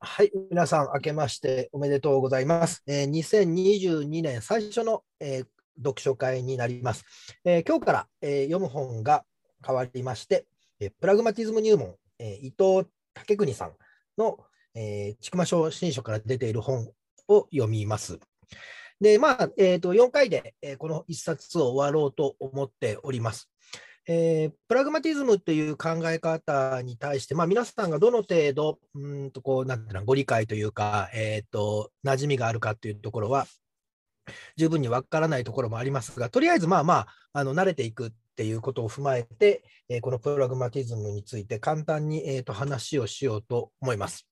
はい、皆さん、明けましておめでとうございます。えー2022年最初の、えー読書会になります。えー今日から、えー読む本が変わりまして、えプラグマティズム入門、え伊藤武邦さんの、えー、千曲書新書から出ている本を読みます。で、まあ、えーと、4回で、えこの1冊を終わろうと思っております。えープラグマティズムという考え方に対して、まあ、皆さんがどの程度、うんとこうなんていうのご理解というか、えー、と馴染みがあるかというところは、十分にわからないところもありますが、とりあえずまあまあ、あの慣れていくっていうことを踏まえて、えーこのプラグマティズムについて簡単に、えーと話をしようと思います。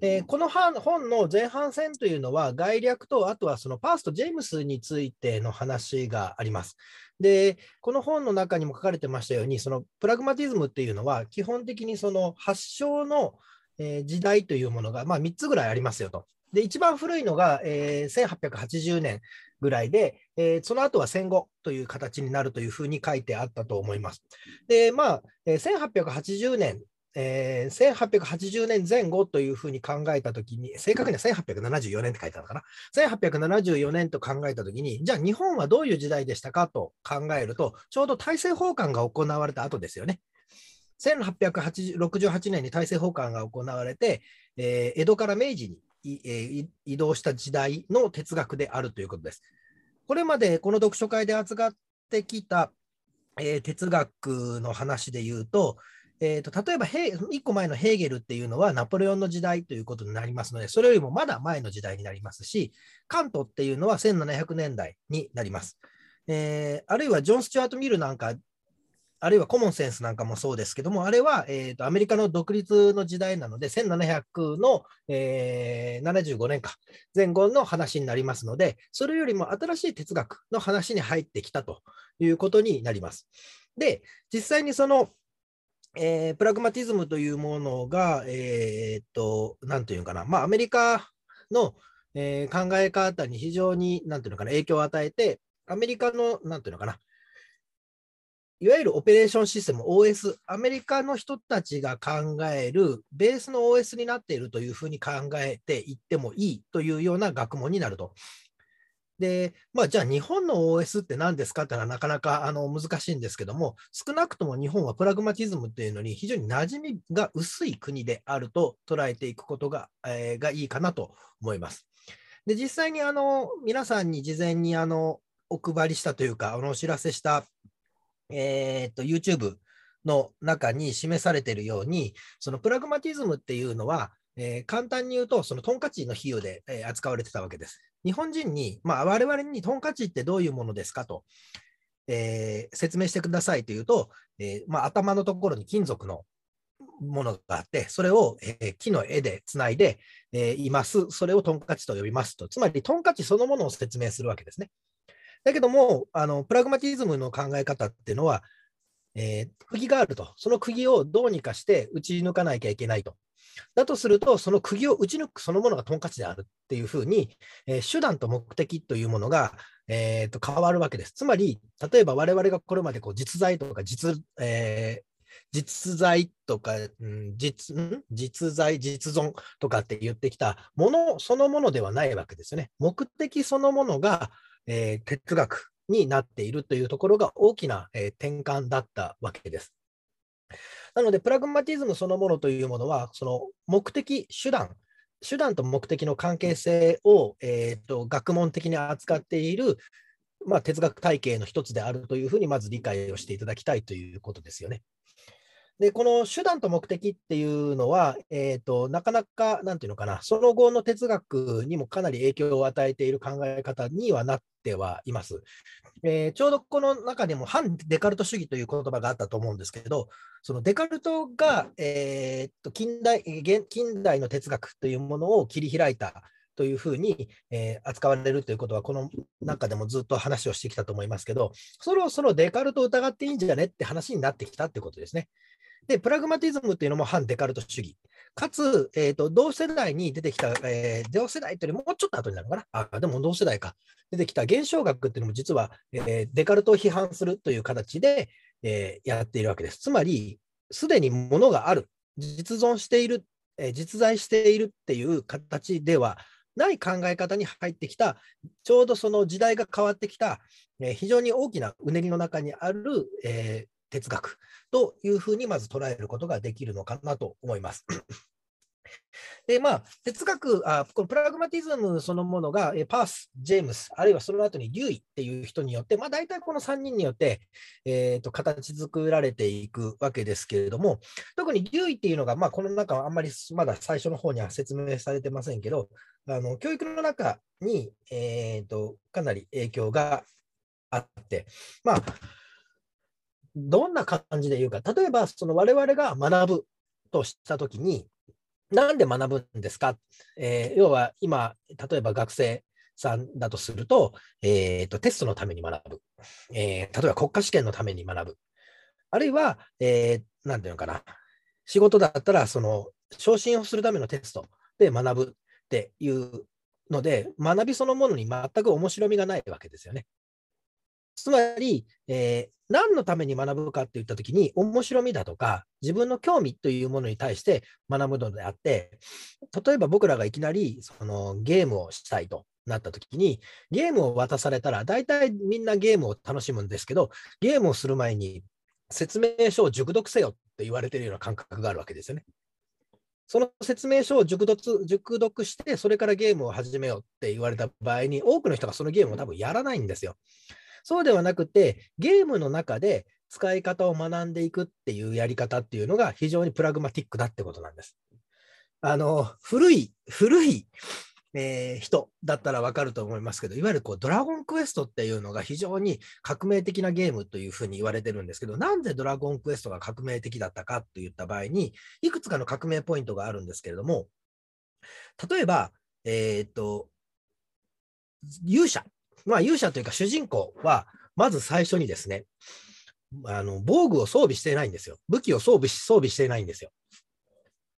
えーこの本の前半戦というのは、概略と、あとはそのパースとジェームスについての話があります。で、この本の中にも書かれてましたように、そのプラグマティズムっていうのは、基本的にその発祥の、時代というものが、まあ、3つぐらいありますよと。で、一番古いのが、えー1880年ぐらいで、えーその後は戦後という形になるというふうに書いてあったと思います。で、まあ、1880年えー1880年前後というふうに考えたときに、正確には1874年って書いてあるのかな。1874年と考えたときに、じゃあ日本はどういう時代でしたかと考えると、ちょうど大政奉還が行われた後ですよね。1868年に大政奉還が行われて、えー江戸から明治にえー移動した時代の哲学であるということです。これまでこの読書会で扱ってきた、えー哲学の話で言うと、えー、と例えばヘ、1個前のヘーゲルっていうのはナポレオンの時代ということになりますので、それよりもまだ前の時代になりますし、カントっていうのは1700年代になります。えーあるいはジョン・スチュアート・ミルなんか、あるいはコモンセンスなんかもそうですけども、あれは、えー、とアメリカの独立の時代なので、1700の、えー75年か前後の話になりますので、それよりも新しい哲学の話に入ってきたということになります。で、実際にその、えープラグマティズムというものが、えーっと、なんていうかな、まあ、アメリカの、えー考え方に非常に、なんていうのかな、影響を与えて、アメリカの、なんていうのかな、いわゆるオペレーションシステム、OS、アメリカの人たちが考えるベースの OS になっているというふうに考えていってもいいというような学問になると。で、まあ、じゃあ日本の OS って何ですかってのはなかなかあの難しいんですけども、少なくとも日本はプラグマティズムっていうのに非常に馴染みが薄い国であると捉えていくことが,、えーがいいかなと思います。で、実際にあの皆さんに事前にあのお配りしたというか、あのお知らせした、えーっと YouTube の中に示されているように、そのプラグマティズムっていうのは、えー簡単に言うと、そのトンカチの比喩で、扱われてたわけです。日本人に、まあ、我々にトンカチってどういうものですかと、えー説明してくださいというと、えーまあ、頭のところに金属のものがあって、それを、えー木の絵でつないで、えーいます。それをトンカチと呼びますと。つまり、トンカチそのものを説明するわけですね。だけども、あのプラグマティズムの考え方っていうのは、えー釘があると。その釘をどうにかして打ち抜かなきゃいけないと。だとすると、その釘を打ち抜くそのものがトンカチであるっていうふうに、えー手段と目的というものが、えーと変わるわけです。つまり、例えば我々がこれまでこう実在とか実、えー実在とか、うん実実在、実存とかって言ってきたものそのものではないわけですよね。目的そのものが、えー哲学になっているというところが大きな、えー転換だったわけです。なので、プラグマティズムそのものというものは、その目的、手段、手段と目的の関係性を、えーと学問的に扱っている、まあ、哲学体系の一つであるというふうに、まず理解をしていただきたいということですよね。で、この手段と目的っていうのは、えーとなかなか、なんていうのかな、その後の哲学にもかなり影響を与えている考え方にはなってはいます。えーちょうどこの中でも反デカルト主義という言葉があったと思うんですけど、そのデカルトが、えーと近代現近代の哲学というものを切り開いたというふうに、えー扱われるということは、この中でもずっと話をしてきたと思いますけど、そろそろデカルトを疑っていいんじゃねって話になってきたってことですね。で、プラグマティズムっていうのも反デカルト主義。かつ、えーと、同世代に出てきた、えー同世代というよりもうちょっと後になるのかな？あ、でも同世代か。出てきた現象学っていうのも実は、えーデカルトを批判するという形で、えーやっているわけです。つまり、すでにものがある、実存しているえー実在しているっていう形ではない考え方に入ってきた、ちょうどその時代が変わってきた、えー非常に大きなうねりの中にある、えー哲学というふうにまず捉えることができるのかなと思います。で、まあ、哲学あ、このプラグマティズムそのものが、パース、ジェームス、あるいはその後にデューイっていう人によって、まあ、大体この3人によって、えーと形作られていくわけですけれども、特にデューイっていうのが、まあ、この中はあんまりまだ最初の方には説明されてませんけど、あの教育の中に、えーとかなり影響があって、まあ、どんな感じで言うか、例えばその我々が学ぶとしたときに、なんで学ぶんですか、えー要は今、例えば学生さんだとすると、えーとテストのために学ぶ、えー例えば国家試験のために学ぶ、あるいは、えーなんていうのかな、仕事だったら、その昇進をするためのテストで学ぶっていうので、学びそのものに全く面白みがないわけですよね。つまり、えー何のために学ぶかって言ったときに、面白みだとか、自分の興味というものに対して学ぶのであって、例えば僕らがいきなりそのゲームをしたいとなったときに、ゲームを渡されたら、大体みんなゲームを楽しむんですけど、ゲームをする前に説明書を熟読せよって言われているような感覚があるわけですよね。その説明書を熟読熟読して、それからゲームを始めようって言われた場合に、多くの人がそのゲームを多分やらないんですよ。そうではなくて、ゲームの中で使い方を学んでいくっていうやり方っていうのが非常にプラグマティックだってことなんです。あの、古い、古い、えー人だったらわかると思いますけど、いわゆるこうドラゴンクエストっていうのが非常に革命的なゲームというふうに言われてるんですけど、なんでドラゴンクエストが革命的だったかといった場合に、いくつかの革命ポイントがあるんですけれども、例えば、えーっと、勇者、まあ勇者というか主人公は、まず最初にですね、あの防具を装備していないんですよ。武器を装備し装備していないんですよ。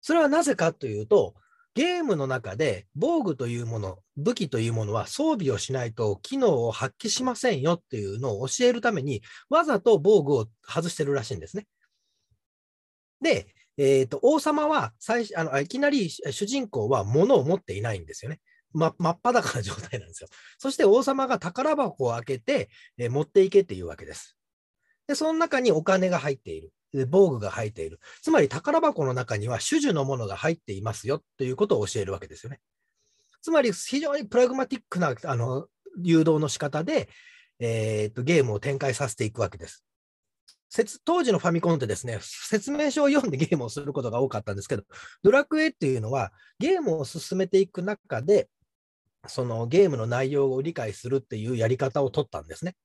それはなぜかというと、ゲームの中で防具というもの、武器というものは装備をしないと機能を発揮しませんよっていうのを教えるために、わざと防具を外してるらしいんですね。で、えーと王様は最初あのいきなり主人公は物を持っていないんですよね。ま、真っ裸な状態なんですよ。そして王様が宝箱を開けて、えー持っていけっていうわけです。で、その中にお金が入っている。で防具が入っている。つまり宝箱の中には種々のものが入っていますよということを教えるわけですよね。つまり非常にプラグマティックなあの誘導の仕方で、えーとゲームを展開させていくわけです。当時のファミコンってですね、説明書を読んでゲームをすることが多かったんですけど、ドラクエっていうのはゲームを進めていく中で、そのゲームの内容を理解するっていうやり方を取ったんですね。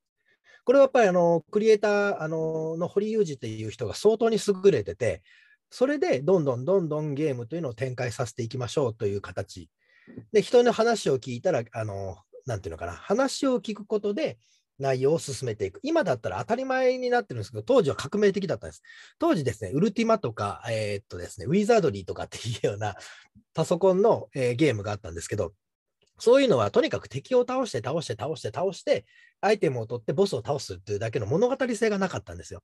これはやっぱりあのクリエイターあのの堀裕二っていう人が相当に優れてて、それでどんどんどんどんゲームというのを展開させていきましょうという形。で、人の話を聞いたら、あの、なんていうのかな、話を聞くことで内容を進めていく。今だったら当たり前になってるんですけど、当時は革命的だったんです。当時ですね、ウルティマとか、えーっとですね、ウィザードリーとかっていうようなパソコンの、えーゲームがあったんですけど、そういうのはとにかく敵を倒して倒して倒して倒して、アイテムを取ってボスを倒すっていうだけの物語性がなかったんですよ。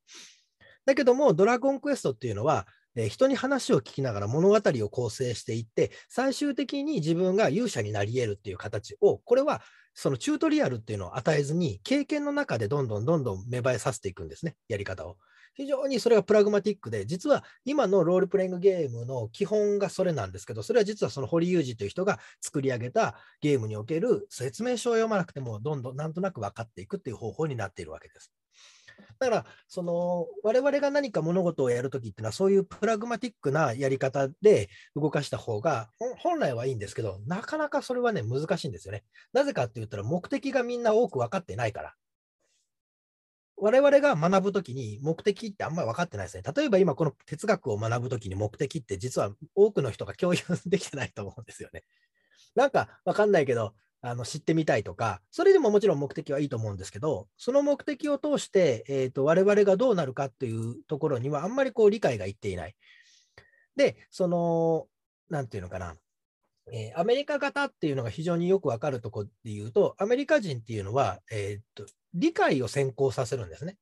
だけども、ドラゴンクエストっていうのは、えー人に話を聞きながら物語を構成していって、最終的に自分が勇者になり得るっていう形を、これはそのチュートリアルっていうのを与えずに、経験の中でどんどんどんどん芽生えさせていくんですね、やり方を。非常にそれがプラグマティックで、実は今のロールプレイングゲームの基本がそれなんですけど、それは実はその堀裕二という人が作り上げたゲームにおける説明書を読まなくても、どんどんなんとなく分かっていくっていう方法になっているわけです。だから、その我々が何か物事をやるときっていうのは、そういうプラグマティックなやり方で動かした方が、本来はいいんですけど、なかなかそれはね、難しいんですよね。なぜかって言ったら、目的がみんな多く分かってないから。我々が学ぶときに目的ってあんまり分かってないですね。例えば今この哲学を学ぶときに目的って実は多くの人が共有できてないと思うんですよね。なんか分かんないけど、あの知ってみたいとか、それでももちろん目的はいいと思うんですけど、その目的を通して、えーと我々がどうなるかっていうところにはあんまりこう理解がいっていない。で、その、なんていうのかな、えーアメリカ型っていうのが非常によくわかるところで言うと、アメリカ人っていうのは、えーと理解を先行させるんですね。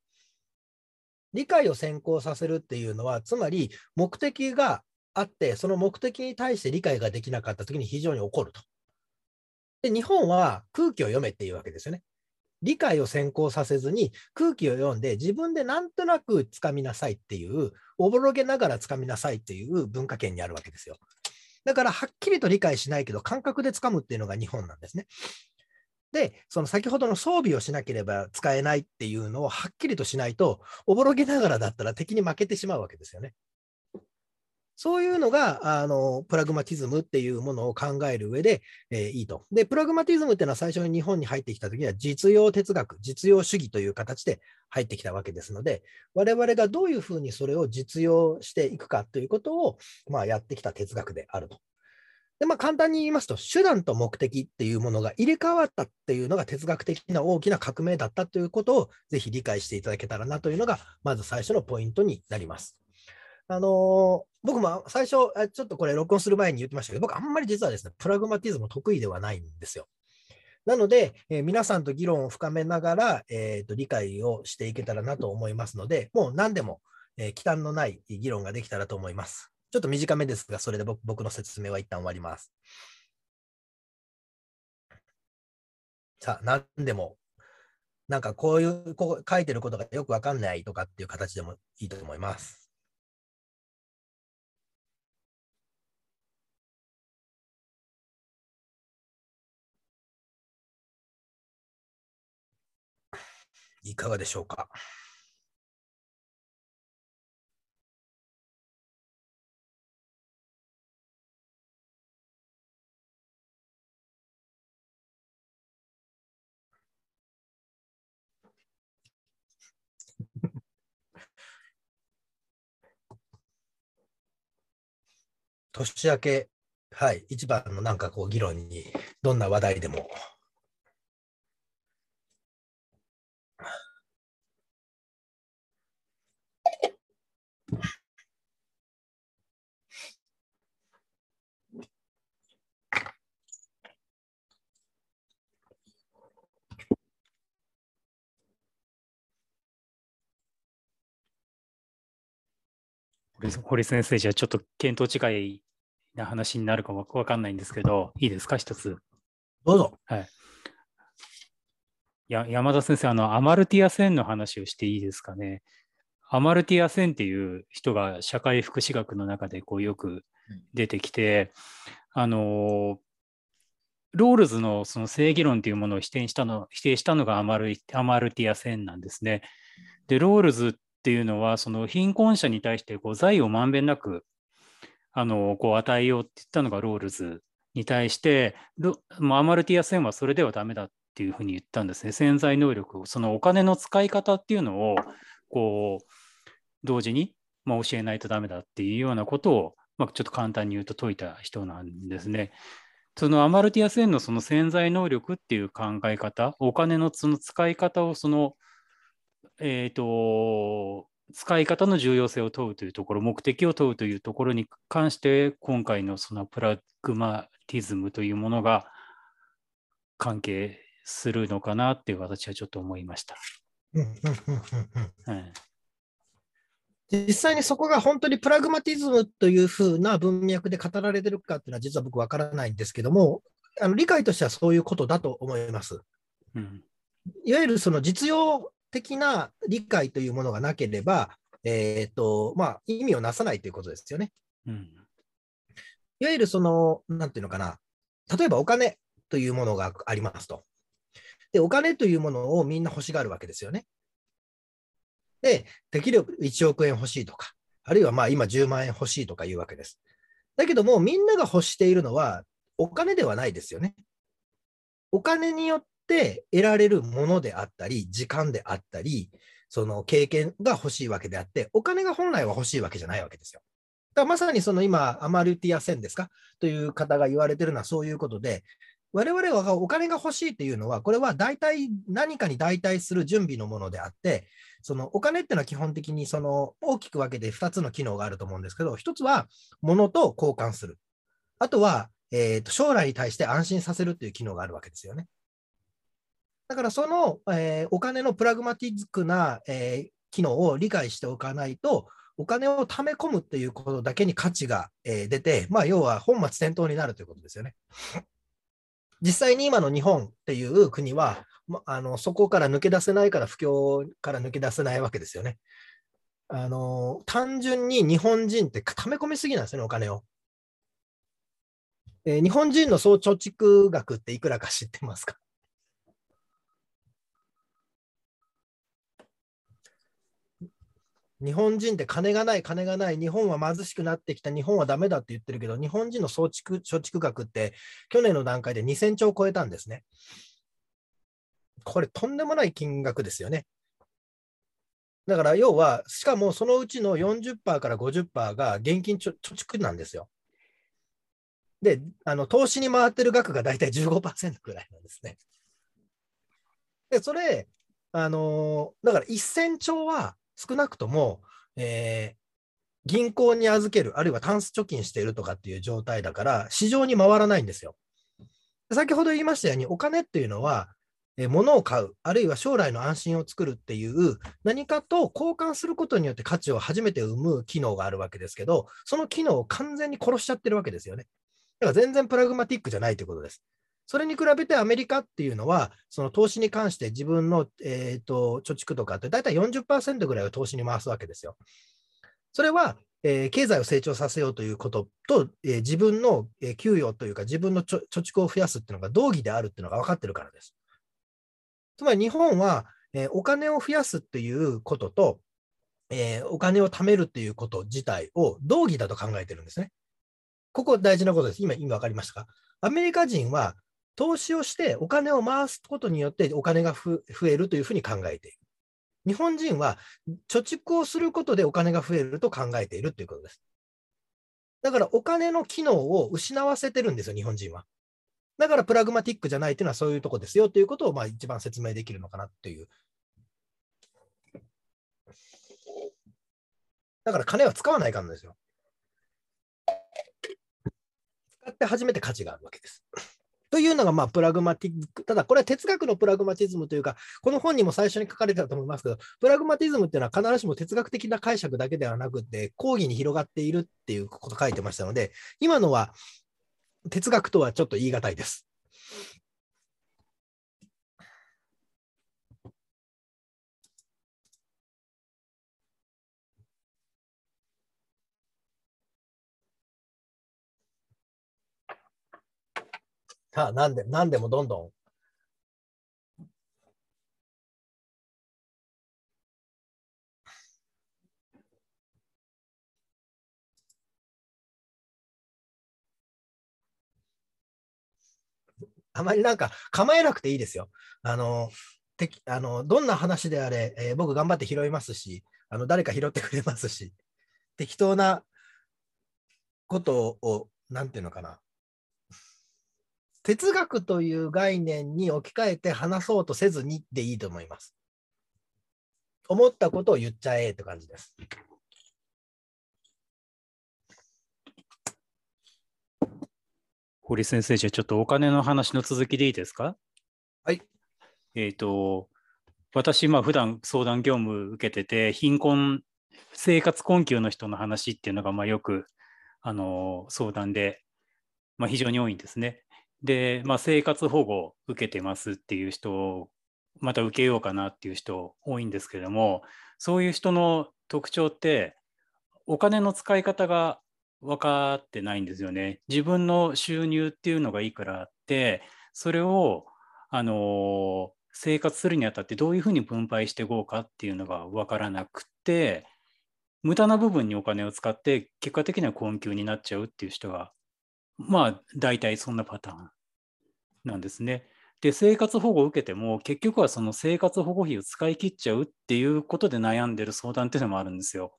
理解を先行させるっていうのは、つまり目的があって、その目的に対して理解ができなかったときに非常に怒ると。で、日本は空気を読めっていうわけですよね。理解を先行させずに空気を読んで自分でなんとなくつかみなさいっていう、おぼろげながらつかみなさいっていう文化圏にあるわけですよ。だからはっきりと理解しないけど感覚でつかむっていうのが日本なんですね。で、その先ほどの装備をしなければ使えないっていうのをはっきりとしないと、おぼろげながらだったら敵に負けてしまうわけですよね。そういうのが、あの、プラグマティズムっていうものを考える上で、えーいいと。で、プラグマティズムっていうのは最初に日本に入ってきたときには実用哲学、実用主義という形で入ってきたわけですので、我々がどういうふうにそれを実用していくかということを、まあ、やってきた哲学であると。で、まあ、簡単に言いますと、手段と目的っていうものが入れ替わったっていうのが哲学的な大きな革命だったということをぜひ理解していただけたらなというのが、まず最初のポイントになります。あの僕も最初、ちょっとこれ録音する前に言ってましたけど、僕あんまり実はですね、プラグマティズム得意ではないんですよ。なので、えー皆さんと議論を深めながら、えーと理解をしていけたらなと思いますので、もう何でも、えー忌憚のない議論ができたらと思います。ちょっと短めですが、それで僕僕の説明は一旦終わります。さあ、何でも、なんかこういうこう書いてることがよくわかんないとかっていう形でもいいと思います。いかがでしょうか？年明け、はい、一番のなんかこう議論に、どんな話題でも。堀堀先生、じゃあちょっと見当違いな話になるかわわかんないんですけど、いいですか、一つ。どうぞ。や山田先生、あの、アマルティア線の話をしていいですかね？アマルティア線っていう人が社会福祉学の中でこうよく出てきて、あの、ロールズのその正義論というものを否定したの否定したのがアマルアマルティア線なんですね。で、ロールズっていうのは、その貧困者に対してこう財をまんべんなくあのこう与えようって言ったのがロールズに対して、アマルティア・センはそれではダメだっていうふうに言ったんですね。潜在能力を、そのお金の使い方っていうのをこう同時に、まあ、教えないとダメだっていうようなことを、まあ、ちょっと簡単に言うと説いた人なんですね。そのアマルティア・センのその潜在能力っていう考え方、お金のその使い方をその、えー、と使い方の重要性を問うというところ、目的を問うというところに関して、今回のそのプラグマティズムというものが関係するのかなって私はちょっと思いました。はい実際にそこが本当にプラグマティズムというふうな文脈で語られてるかっていうのは実は僕わからないん。ですけども、あの理解としてはそういうことだと思います。うん。いわゆるその実用的な理解というものがなければ、えーとまあ、意味をなさないということですよね。うん。いわゆるその、なん。ていうのかな、例えばお金というものがありますと。で、お金というものをみんな欲しがるわけですよね。で、できれば1億円欲しいとか、あるいはまあ今10万円欲しいとかいうわけです。だけども、みんなが欲しているのはお金ではないですよね。お金によって得られるものであったり、時間であったり、その経験が欲しいわけであって、お金が本来は欲しいわけじゃないわけですよ。だからまさにその今、アマルティア線ですか？という方が言われてるのはそういうことで、我々はお金が欲しいっていうのは、これは大体何かに代替する準備のものであって、そのお金っていうのは基本的にその大きく分けて2つの機能があると思うんですけど、1つは物と交換する。あとは、えーと将来に対して安心させるっていう機能があるわけですよね。だからその、えーお金のプラグマティックな、えー機能を理解しておかないと、お金を貯め込むっていうことだけに価値が、えー出て、まあ、要は本末転倒になるということですよね。実際に今の日本っていう国は、まあのそこから抜け出せないから不況から抜け出せないわけですよね。あの単純に日本人って溜め込みすぎなんですよね、お金を。えー日本人の総貯蓄額っていくらか知ってますか？日本人って金がない、金がない、日本は貧しくなってきた、日本はダメだって言ってるけど、日本人の総蓄貯蓄額って去年の段階で2000兆超えたんですね。これとんでもない金額ですよね。だから要は、しかもそのうちの40%から50%が現金貯貯蓄なんですよ。で、あの投資に回ってる額が大体15%くらいなんですね。で、それ、あのだから1000兆は少なくとも、えー銀行に預ける、あるいはタンス貯金しているとかっていう状態だから、市場に回らないんですよ。先ほど言いましたように、お金っていうのは、え物を買う、あるいは将来の安心を作るっていう、何かと交換することによって価値を初めて生む機能があるわけですけど、その機能を完全に殺しちゃってるわけですよね。だから全然プラグマティックじゃないということです。それに比べてアメリカっていうのは、その投資に関して自分の、えー、と貯蓄とかって大体40%ぐらいを投資に回すわけですよ。それは、えー経済を成長させようということと、えー自分の、給与というか自分の貯蓄を増やすっていうのが同義であるっていうのが分かってるからです。つまり日本は、えーお金を増やすっていうことと、えお金を貯めるっていうこと自体を同義だと考えてるんですね。ここ大事なことです。今、今分かりましたか？アメリカ人は投資をしてお金を回すことによってお金が増えるというふうに考えている。日本人は貯蓄をすることでお金が増えると考えているということです。だからお金の機能を失わせてるんですよ、日本人は。だからプラグマティックじゃないというのはそういうとこですよということをまあ一番説明できるのかなっていう。だから金は使わないかんですよ。使って初めて価値があるわけです。というのが、まあ、プラグマティック、ただこれは哲学のプラグマティズムというか、この本にも最初に書かれてたと思いますけど、プラグマティズムっていうのは必ずしも哲学的な解釈だけではなくて、講義に広がっているっていうこと書いてましたので、今のは哲学とはちょっと言い難いです。さあ、なんで、なんでもどんどん。あまりなんか構えなくていいですよ。あの、てあのどんな話であれ、えー僕頑張って拾いますし、あの誰か拾ってくれますし、適当なことを、なんていうのかな、哲学という概念に置き換えて話そうとせずにでいいと思います。思ったことを言っちゃえって感じです。堀先生、じゃあちょっとお金の話の続きでいいですか？はい。えっ、と、私、まあ普段相談業務受けてて、貧困、生活困窮の人の話っていうのが、まあよく、あの、相談で、まあ非常に多いんですね。で、まあ生活保護受けてますっていう人、また受けようかなっていう人多いんですけれども、そういう人の特徴って、お金の使い方が分かってないんですよね。自分の収入っていうのがいくらあって、それを、あの生活するにあたってどういうふうに分配していこうかっていうのが分からなくて、無駄な部分にお金を使って、結果的には困窮になっちゃうっていう人が、まあ、大体そんなパターンなんですね。で、生活保護を受けても、結局はその生活保護費を使い切っちゃうっていうことで悩んでる相談っていうのもあるんですよ。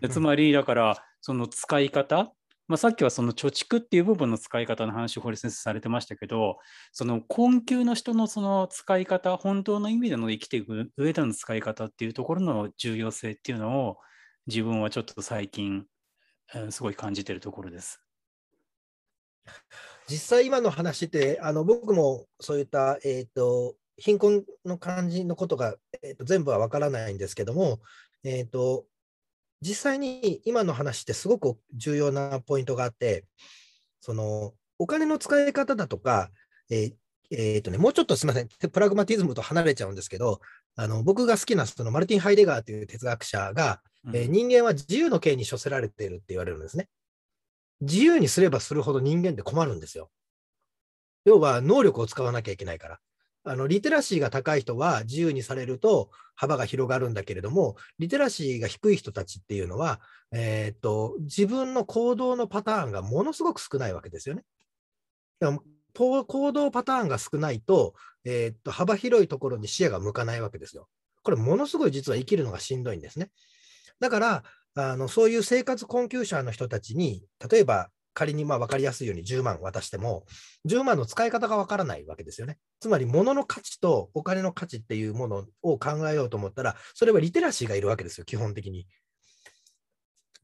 でつまりだからその使い方、まあ、さっきはその貯蓄っていう部分の使い方の話を堀先生されてましたけどその困窮の人のその使い方本当の意味での生きていく上での使い方っていうところの重要性っていうのを自分はちょっと最近、えーすごい感じてるところです。実際今の話って、あの僕もそういった、えー、と貧困の感じのことが、えー、と全部はわからないんですけども、えー、と実際に今の話ってすごく重要なポイントがあって、そのお金の使い方だとか、えーえーとね、もうちょっとすみません、プラグマティズムと離れちゃうんですけど、あの僕が好きなそのマルティン・ハイデガーという哲学者が、うん、えー、人間は自由の刑に処せられているって言われるんですね。自由にすればするほど人間って困るんですよ。要は能力を使わなきゃいけないから。あのリテラシーが高い人は自由にされると幅が広がるんだけれども、リテラシーが低い人たちっていうのは、えー、っと自分の行動のパターンがものすごく少ないわけですよね。行動パターンが少ないと,、えー、っと、幅広いところに視野が向かないわけですよ。これ、ものすごい実は生きるのがしんどいんですね。だから、あのそういう生活困窮者の人たちに、例えば仮にまあ分かりやすいように10万渡しても、10万の使い方が分からないわけですよね。つまり、物の価値とお金の価値っていうものを考えようと思ったら、それはリテラシーがいるわけですよ、基本的に。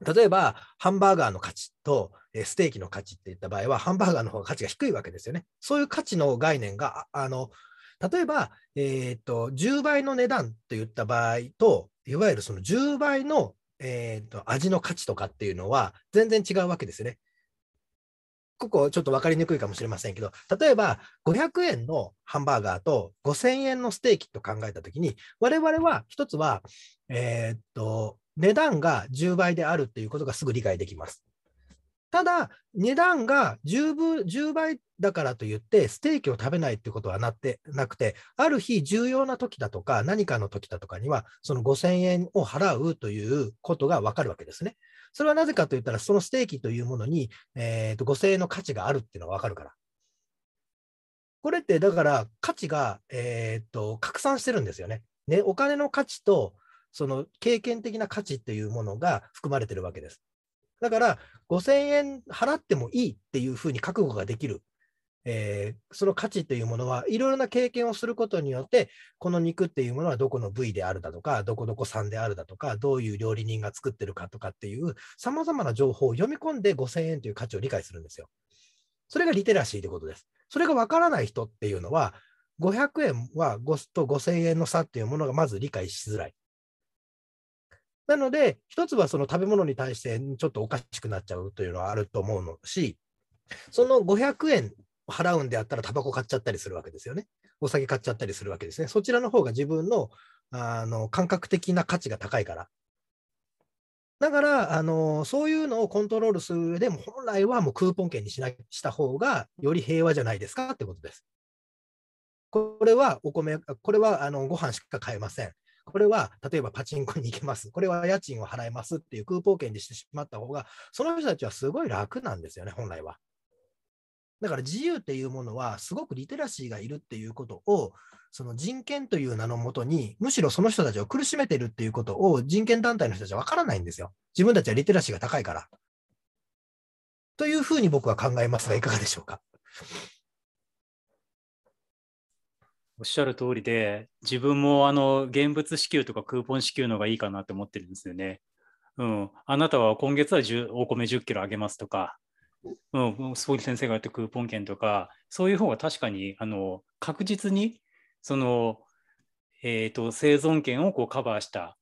例えば、ハンバーガーの価値とステーキの価値っていった場合は、ハンバーガーの方が価値が低いわけですよね。そういう価値の概念が、あの例えば、えーと、10倍の値段といった場合と、いわゆるその10倍の、えーと味の価値とかっていうのは全然違うわけですね。ここちょっと分かりにくいかもしれませんけど、例えば500円のハンバーガーと5000円のステーキと考えたときに、我々は一つは、えー、っと、値段が10倍であるっていうことがすぐ理解できます。ただ、値段が 10, 分10倍だからといって、ステーキを食べないってことはなってなくて、ある日、重要な時だとか、何かの時だとかには、その5000円を払うということが分かるわけですね。それはなぜかといったら、そのステーキというものに、えー、と5000円の価値があるっていうのが分かるから。これって、だから価値が、えー、と拡散してるんですよね。ねお金の価値と、その経験的な価値っていうものが含まれてるわけです。だから、5000円払ってもいいっていうふうに覚悟ができる、えー、その価値というものは、いろいろな経験をすることによって、この肉っていうものはどこの部位であるだとか、どこどこ産であるだとか、どういう料理人が作ってるかとかっていう、さまざまな情報を読み込んで5000円という価値を理解するんですよ。それがリテラシーということです。それがわからない人っていうのは、500円はと5000円の差っていうものがまず理解しづらい。なので、一つはその食べ物に対してちょっとおかしくなっちゃうというのはあると思うのし、その500円払うんであったらタバコ買っちゃったりするわけですよね。お酒買っちゃったりするわけですね。そちらの方が自分のあの感覚的な価値が高いから。だから、あのそういうのをコントロールする上でも、本来はもうクーポン券にしなした方がより平和じゃないですかってことです。これはお米、これはあのご飯しか買えません。これは例えばパチンコに行けます、これは家賃を払えますっていうクーポン券にしてしまった方が、その人たちはすごい楽なんですよね、本来は。だから自由っていうものは、すごくリテラシーがいるっていうことを、その人権という名のもとに、むしろその人たちを苦しめてるっていうことを人権団体の人たちは分からないんですよ。自分たちはリテラシーが高いから。というふうに僕は考えますが、いかがでしょうか？おっしゃる通りで、自分もあの現物支給とかクーポン支給の方がいいかなって思ってるんですよね。うん、あなたは今月はお米10キロあげますとか、うん、総理先生がやってクーポン券とか、そういう方が確かにあの確実にその、えーと、生存権をこうカバーした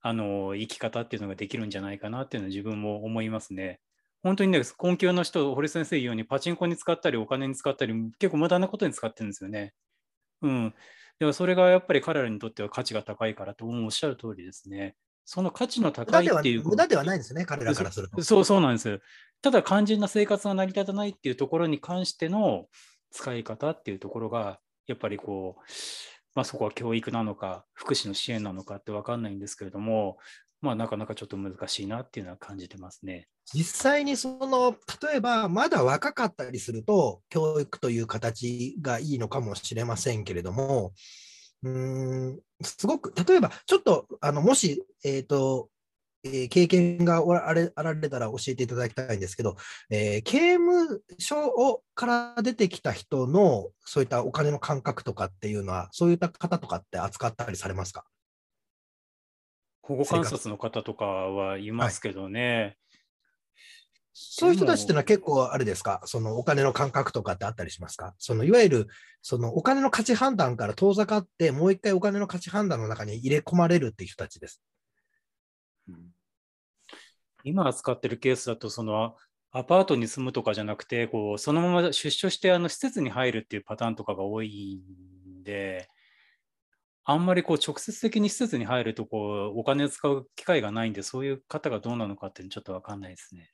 あの生き方っていうのができるんじゃないかなっていうのは自分も思いますね。本当にね、困窮の人、堀先生言うように、パチンコに使ったり、お金に使ったり、結構無駄なことに使ってるんですよね。うん。でもそれがやっぱり彼らにとっては価値が高いからと、おっしゃる通りですね。その価値の高いっていう。無駄ではないんですね、彼らからすると。そうそうなんです。ただ肝心な生活が成り立たないっていうところに関しての使い方っていうところが、やっぱりこう、まあ、そこは教育なのか、福祉の支援なのかって分かんないんですけれども、まあ、なかなかちょっと難しいなっていうのは感じてますね。実際にその、例えばまだ若かったりすると、教育という形がいいのかもしれませんけれども、うんすごく、例えばちょっと、あのもし、えっ、ー、と、え、経験があれあられたら教えていただきたいんですけど、えー、刑務所をから出てきた人のそういったお金の感覚とかっていうのは、そういった方とかって扱ったりされますか？保護観察の方とかはいますけどね。はい、そういう人たちっていうのは結構あれですか、そのお金の感覚とかってあったりしますか？そのいわゆるそのお金の価値判断から遠ざかって、もう一回お金の価値判断の中に入れ込まれるっていう人たちです。今扱ってるケースだと、そのアパートに住むとかじゃなくて、こうそのまま出所してあの施設に入るっていうパターンとかが多いんで、あんまりこう直接的に施設に入るとこうお金を使う機会がないんで、そういう方がどうなのかってちょっと分かんないですね。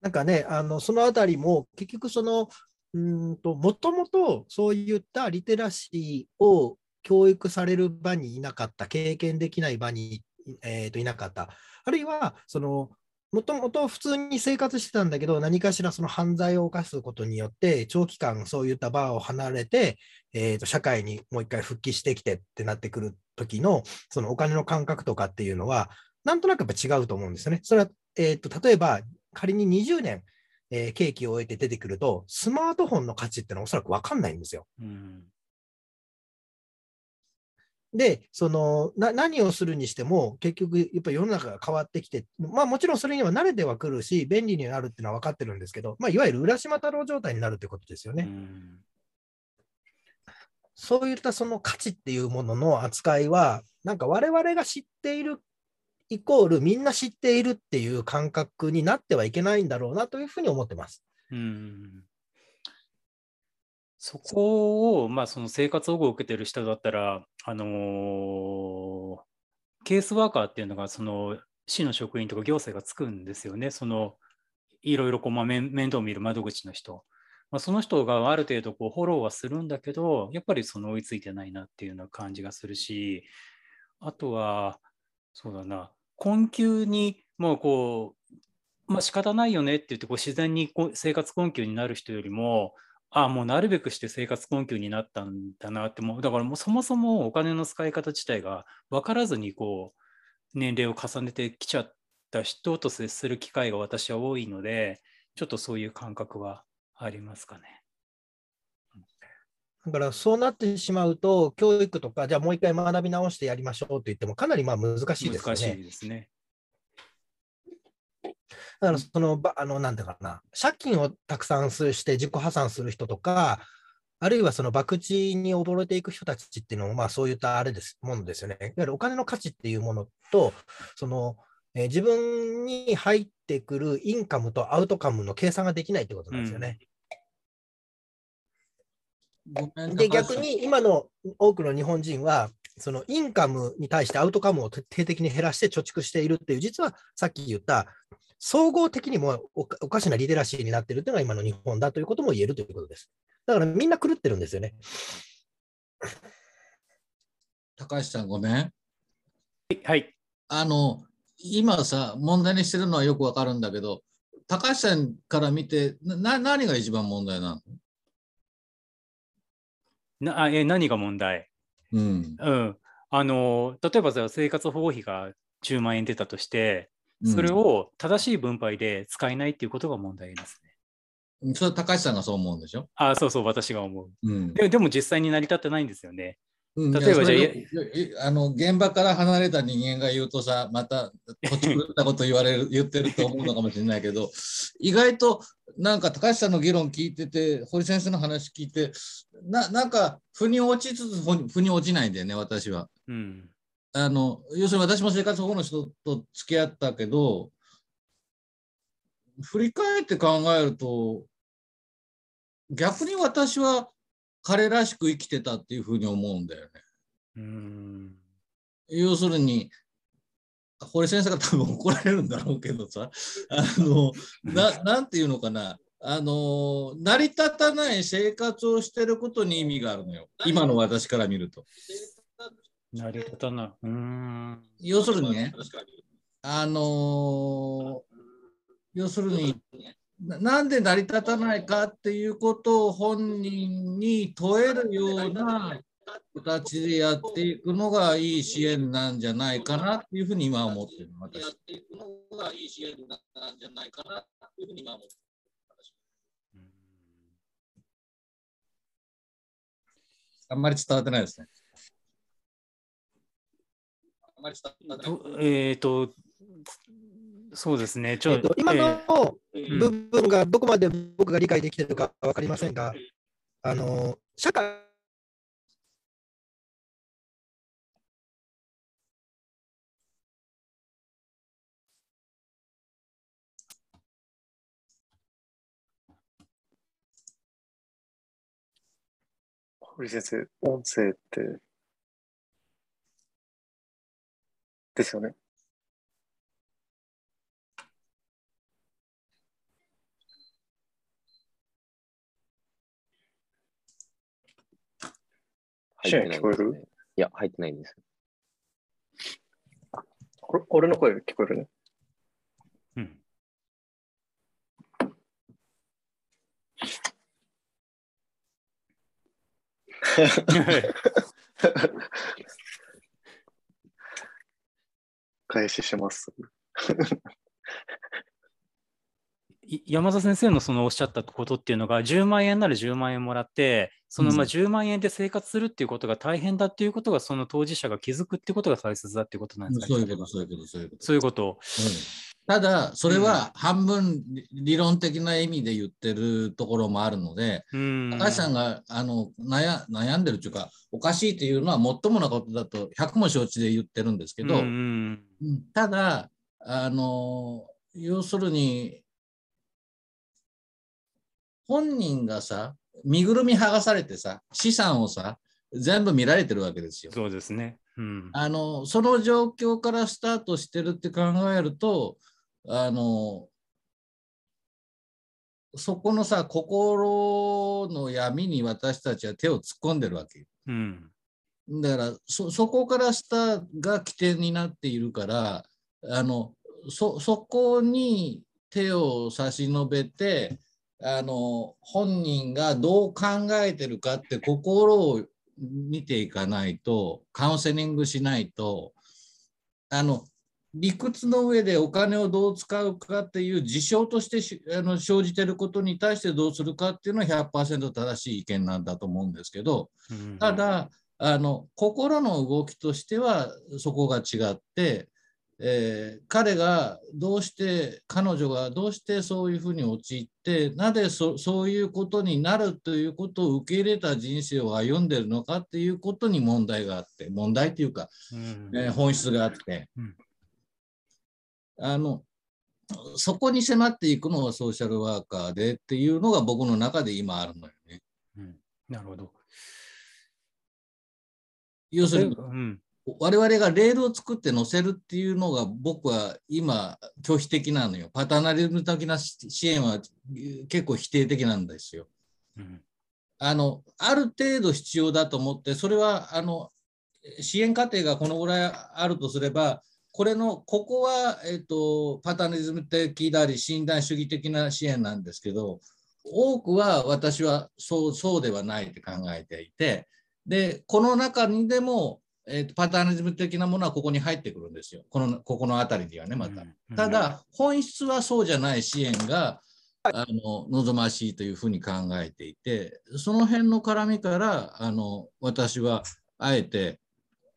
なんかね、あのそのあたりも結局その、うーんと、もともとそういったリテラシーを教育される場にいなかった、経験できない場に、えーといなかった、あるいはその、もともと普通に生活してたんだけど、何かしらその犯罪を犯すことによって、長期間そういった場を離れて、えーと社会にもう一回復帰してきてってなってくる時の、そのお金の感覚とかっていうのは、なんとなくやっぱ違うと思うんですよね。それは、えーと例えば、仮に20年、えー刑期を終えて出てくると、スマートフォンの価値ってのはおそらく分かんないんですよ。うんで、そのな何をするにしても、結局、やっぱり世の中が変わってきて、まあもちろんそれには慣れてはくるし、便利になるっていうのは分かってるんですけど、まあ、いわゆる浦島太郎状態になるってことですようね。んそういったその価値っていうものの扱いは、なんか我々が知っているイコールみんな知っているっていう感覚になってはいけないんだろうなというふうに思ってます。うんそこを、まあ、その生活保護を受けてる人だったら、あのーケースワーカーっていうのが、その市の職員とか行政がつくんですよね。そのいろいろこう、まあ、面倒を見る窓口の人。まあ、その人がある程度こうフォローはするんだけど、やっぱりその追いついてないなっていうような感じがするし、あとは、そうだな、困窮にもうこう、まあ仕方ないよねって言ってこう自然にこう生活困窮になる人よりも、ああ、もうなるべくして生活困窮になったんだなって、もうだからもうそもそもお金の使い方自体が分からずにこう年齢を重ねてきちゃった人と接する機会が私は多いので、ちょっとそういう感覚はありますかね。だからそうなってしまうと、教育とか、じゃあもう一回学び直してやりましょうと言っても、かなりまあ難しいですよ難しいね。ですね。だからその、ばあのなんていうかな、借金をたくさんするして自己破産する人とか、あるいはその博打に溺れていく人たちっていうのも、まあそういったあれです、ものですよね。いわゆるお金の価値っていうものと、その、えー自分に入ってくるインカムとアウトカムの計算ができないってことなんですよね。ごめんで、逆に今の多くの日本人は、そのインカムに対してアウトカムを徹底的に減らして貯蓄しているっていう、実はさっき言った、総合的にもおかおかしなリテラシーになっているというのが今の日本だということも言えるということです。だからみんな狂ってるんですよね。高橋さんごめん。はいはい。あの、今さ、問題にしてるのはよくわかるんだけど、高橋さんから見て、なな何が一番問題なの？なあえ何が問題？うん。うん。あの、例えばさ生活保護費が10万円出たとして、うんそれを正しい分配で使えないっていうことが問題ですね。それ高橋さんがそう思うんでしょ？あそうそう、私が思う。うん。ででも実際に成り立ってないんですよね。うん例えばじゃああの現場から離れた人間が言うとさまたこっち狂ったこと言われる 言ってると思うのかもしれないけど意外となんか高橋さんの議論聞いてて堀先生の話聞いてななんか腑に落ちつつ腑に腑に落ちないんだよね私は。うん。あの要するに私も生活保護の人と付き合ったけど振り返って考えると逆に私は彼らしく生きてたっていうふうに思うんだよね。うん。要するに堀先生が多分怒られるんだろうけどさあのななんていうのかなあの成り立たない生活をしてることに意味があるのよ今の私から見ると。成り立たない。うーん。要するにねあの要するにななんで成り立たないかっていうことを本人に問えるような形でやっていくのがいい支援なんじゃないかなっていうふうに今は思ってる私。あんまり伝わってないですね。あんまり伝わってない。とえっ、と、そうですね。ちょえっと、今えのー部分がどこまで僕が理解できているか分かりませんが、あの社会堀先生、音声って、ですよね。入ってない聞こえる？いや、入ってないんです。これ俺の声聞こえるね。うん。開始します。い山田先生のそのおっしゃったことっていうのが、10万円なら10万円もらって、そのまあうん10万円で生活するっていうことが大変だっていうことが、その当事者が気づくっていうことが大切だっていうことなんですか、そういうこと、そういうこと、そういうこと。そういうこと。うんただ、それは半分理論的な意味で言ってるところもあるので、うん。高橋さんがあの悩悩んでるというか、おかしいというのは、もっともなことだと100も承知で言ってるんですけど、うんただ、あの要するに、本人がさ、身ぐるみ剥がされてさ、資産をさ、全部見られてるわけですよ。そうですね。うん。あのその状況からスタートしてるって考えると、あのそこのさ、心の闇に私たちは手を突っ込んでるわけよ。うん。だからそ、そこからスターが起点になっているから、あのそそこに手を差し伸べて、あの本人がどう考えてるかって心を見ていかないと、カウンセリングしないと、あの理屈の上でお金をどう使うかっていう事象としてしあの生じていることに対してどうするかっていうのは100%正しい意見なんだと思うんですけど、うん。た、だあの心の動きとしてはそこが違って、えー彼がどうして彼女がどうしてそういうふうに陥ってなぜそそういうことになるということを受け入れた人生を歩んでるのかっていうことに問題があって問題っていうか、うんえー本質があって、うんあのそこに迫っていくのがソーシャルワーカーでっていうのが僕の中で今あるのよね。うんなるほど。要するにうん。我々がレールを作って載せるっていうのが僕は今拒否的なのよ。パターナリズム的な支援は結構否定的なんですよ。うん。あのある程度必要だと思ってそれはあの支援過程がこのぐらいあるとすればこれのここは、えっとパターナリズム的であり診断主義的な支援なんですけど多くは私はそうそうではないって考えていてでこの中にでも、えっとパターナリズム的なものはここに入ってくるんですよこのここの辺りにはねまた。うんた、だ、本質はそうじゃない支援が、あの望ましいというふうに考えていて、その辺の絡みから、あの私はあえて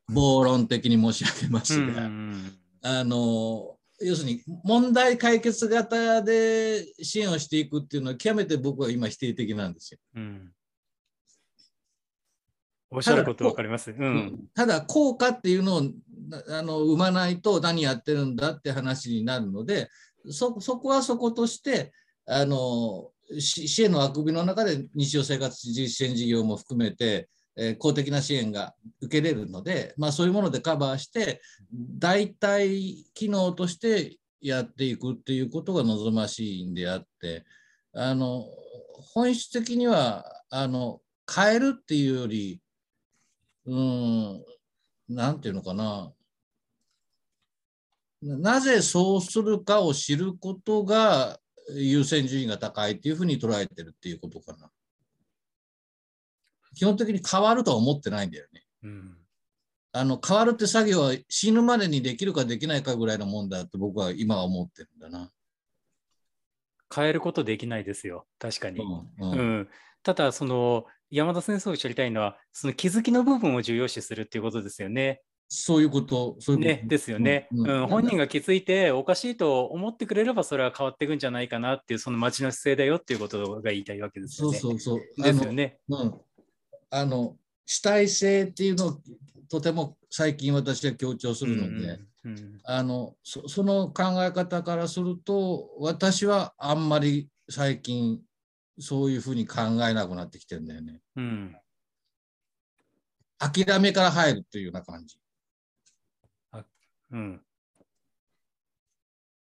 暴論的に申し上げまうすが、んあの要するに問題解決型で支援をしていくっていうのは、極めて僕は今、否定的なんですよ。うん。おっしゃることわかります。うん。ただ効果っていうのをなあの生まないと何やってるんだって話になるのでそそこはそことしてあのし支援のあくびの中で日常生活実践事業も含めて、えー公的な支援が受けれるので、まあ、そういうものでカバーして代替機能としてやっていくっていうことが望ましいんであってあの本質的にはあの変えるっていうよりうん、なんていうのかな。ななぜそうするかを知ることが優先順位が高いっていうふうに捉えてるっていうことかな。基本的に変わるとは思ってないんだよね。うん。あの変わるって作業は死ぬまでにできるかできないかぐらいのもんだって僕は今は思ってるんだな。変えることできないですよ。確かに。うんううんん、ただ、その山田先生を知りたいのは、その気づきの部分を重要視するっていうことですよね。そういうこと、そういうこと。ねですよね、ううんん本人が気づいておかしいと思ってくれればそれは変わっていくんじゃないかなっていうその町の姿勢だよっていうことが言いたいわけですそうよね。そうそう。ですよね。あのうん、あの主体性っていうのをとても最近私は強調するので、うんうんあのそその考え方からすると私はあんまり最近そういうふうに考えなくなってきてるんだよね。うん諦めから入るというような感じ。うん。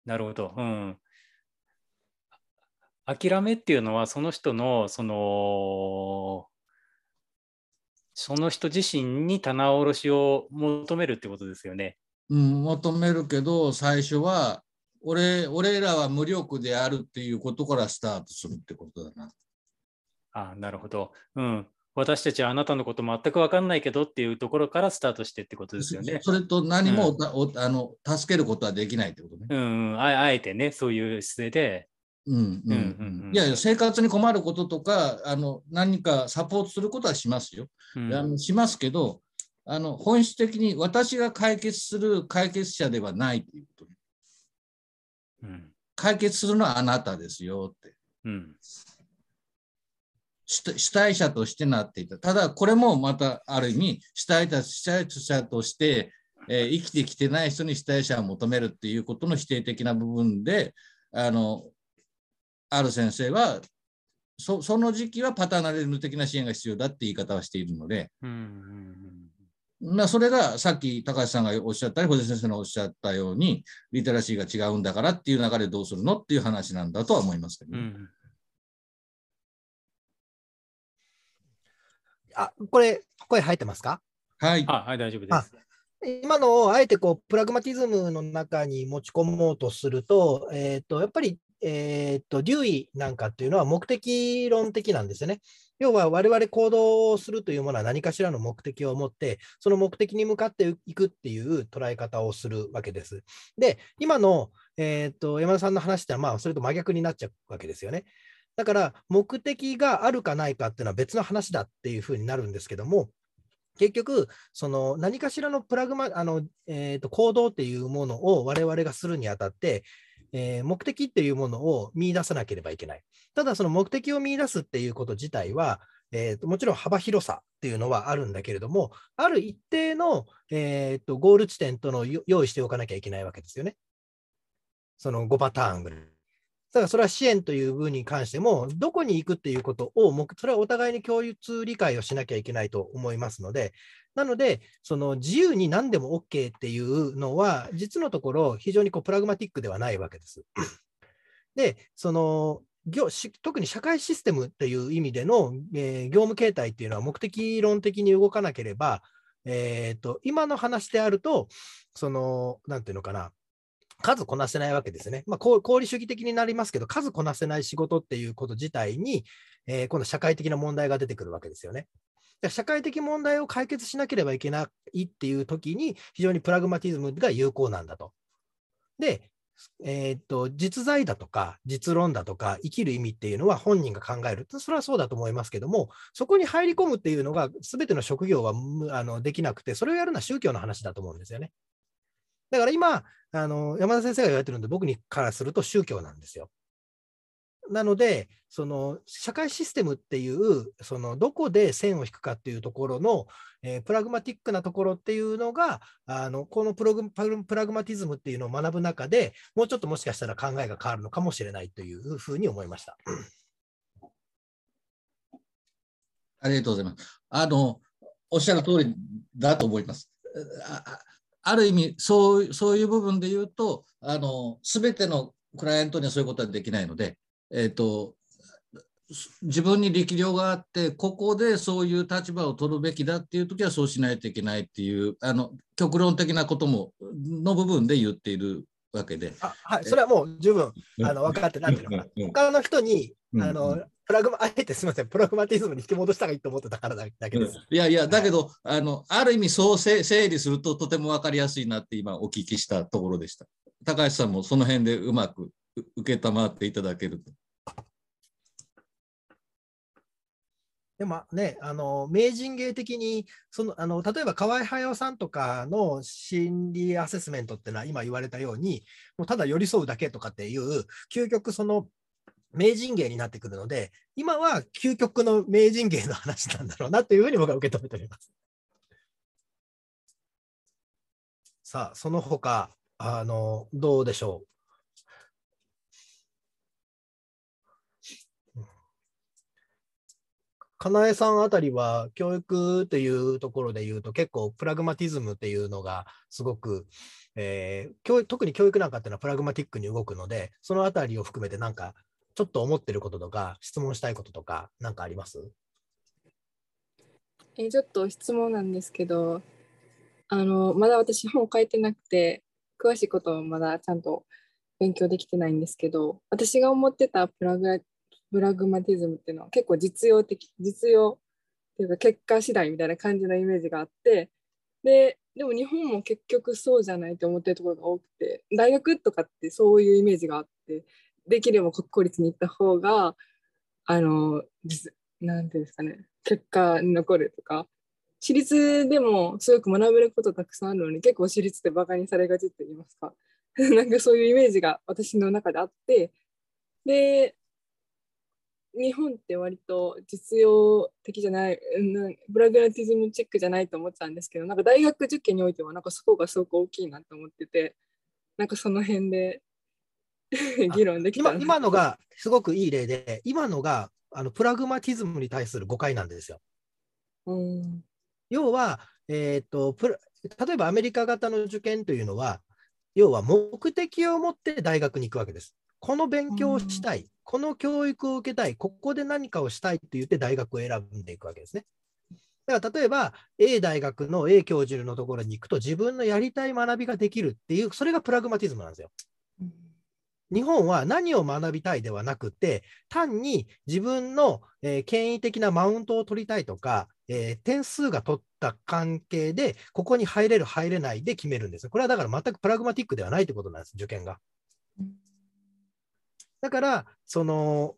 なるほど。うん。諦めっていうのは、その人の、その、その人自身に棚卸しを求めるってことですよね。うん、求めるけど、最初は、俺、俺らは無力であるっていうことからスタートするってことだな。あなるほど。うん。私たちはあなたのこと全く分かんないけどっていうところからスタートしてってことですよね。それと何もお、おあの助けることはできないってことね。うん、うん、ああえてね、そういう姿勢で。うんうんうんうんうんいやいや、生活に困ることとか、あの何かサポートすることはしますよ。うんあのしますけど、あの本質的に私が解決する解決者ではないということ。うん解決するのはあなたですよって。うん主主体者としてなっていた。ただ、これもまたある意味、主体者主体者として、えー生きてきてない人に主体者を求めるっていうことの否定的な部分で、あの、ある先生は、そその時期はパターナリズム的な支援が必要だって言い方はしているので、うんうんまあ、それがさっき高橋さんがおっしゃったり、小出先生のおっしゃったように、リテラシーが違うんだからっていう中でどうするのっていう話なんだとは思いますけどね。うんあ、これ、声入ってますか？はい。あ、はい、大丈夫です。今のをあえてこうプラグマティズムの中に持ち込もうとすると、えー、とやっぱり、えー、とデューイなんかっていうのは目的論的なんですよね。要は我々行動をするというものは何かしらの目的を持って、その目的に向かっていくっていう捉え方をするわけです。で、今の、えー、と山田さんの話ってのは、まあ、それと真逆になっちゃうわけですよね。だから、目的があるかないかっていうのは別の話だっていうふうになるんですけども、結局、その何かしらのプラグマあの、えーと行動っていうものを我々がするにあたって、えー目的っていうものを見出さなければいけない。ただ、その目的を見出すっていうこと自体は、えーともちろん幅広さっていうのはあるんだけれども、ある一定の、えーとゴール地点との用意しておかなきゃいけないわけですよね。その5パターンぐらい。だからそれは支援という部分に関しても、どこに行くっていうことを、それはお互いに共通理解をしなきゃいけないと思いますので、なので、その自由に何でも OK っていうのは、実のところ、非常にこうプラグマティックではないわけです。で、その業し特に社会システムっていう意味での、えー業務形態っていうのは目的論的に動かなければ、えーと今の話であると、その、なんていうのかな、数こなせないわけですね。まあ、こう功利主義的になりますけど、数こなせない仕事っていうこと自体に、えー今度社会的な問題が出てくるわけですよね。社会的問題を解決しなければいけないっていう時に、非常にプラグマティズムが有効なんだと。で、えーっと実在だとか実論だとか生きる意味っていうのは本人が考えるそれはそうだと思いますけどもそこに入り込むっていうのが全ての職業はあのできなくてそれをやるのは宗教の話だと思うんですよねだから今あの山田先生が言われてるんで僕にからすると宗教なんですよなのでその社会システムっていうそのどこで線を引くかっていうところの、えープラグマティックなところっていうのがあのこのプログプラグマティズムっていうのを学ぶ中でもうちょっともしかしたら考えが変わるのかもしれないというふうに思いました。ありがとうございます。あの、おっしゃる通りだと思います。あある意味そう、そういう部分で言うと、あの、全てのクライアントにはそういうことはできないので、えっ、と、自分に力量があって、ここでそういう立場を取るべきだっていう時はそうしないといけないっていう、あの、極論的なことも、の部分で言っているわけで。あはい、それはもう十分あの分かって、なんていうのかな、他の人にうんあのプラグマ、あえてすみません、プラグマティズムに引き戻したらいいと思ってたからだだけです。いやいや、だけど、あの、ある意味そうせ整理するととても分かりやすいなって今お聞きしたところでした。高橋さんもその辺でうまくう受けたまっていただけると。でもね、あの名人芸的にそのあの、例えば河合隼さんとかの心理アセスメントってのは、今言われたように、もうただ寄り添うだけとかっていう、究極、その名人芸になってくるので、今は究極の名人芸の話なんだろうなというふうに僕は受け止めております。さあ、その他あのどうでしょう？かなえさんあたりは教育というところで言うと結構プラグマティズムっていうのがすごく、えー教特に教育なんかっていうのはプラグマティックに動くのでそのあたりを含めてなんかちょっと思ってることとか質問したいこととかなんかあります？えちょっと質問なんですけど、あの、まだ私本書いてなくて、詳しいことをまだちゃんと勉強できてないんですけど、私が思ってたプラグプラグマティズムっていうのは結構実用的、実用っていうか結果次第みたいな感じのイメージがあって、で、でも日本も結局そうじゃないと思ってるところが多くて、大学とかってそういうイメージがあって、できれば国公立に行った方が、あの、実なんていうんですかね、結果に残るとか、私立でもすごく学べることたくさんあるのに、結構私立ってバカにされがちって言いますか、なんかそういうイメージが私の中であって、で、日本って割と実用的じゃない、うんブラグラティズムチェックじゃないと思ってたんですけど、なんか大学受験においては、なんかそこがすごく大きいなと思ってて、なんかその辺で議論できたら今今のがすごくいい例で今のがあのプラグマティズムに対する誤解なんですよ。うん要は、えーとプラ例えばアメリカ型の受験というのは、要は目的を持って大学に行くわけです。この勉強をしたい、この教育を受けたい、ここで何かをしたいって言って大学を選んでいくわけですね。だから例えば A 大学の A 教授のところに行くと自分のやりたい学びができるっていう、それがプラグマティズムなんですよ。日本は何を学びたいではなくて、単に自分の、えー権威的なマウントを取りたいとか、えー点数が取った関係で、ここに入れる、入れないで決めるんですよ。これはだから全くプラグマティックではないということなんです、受験が。だから、その、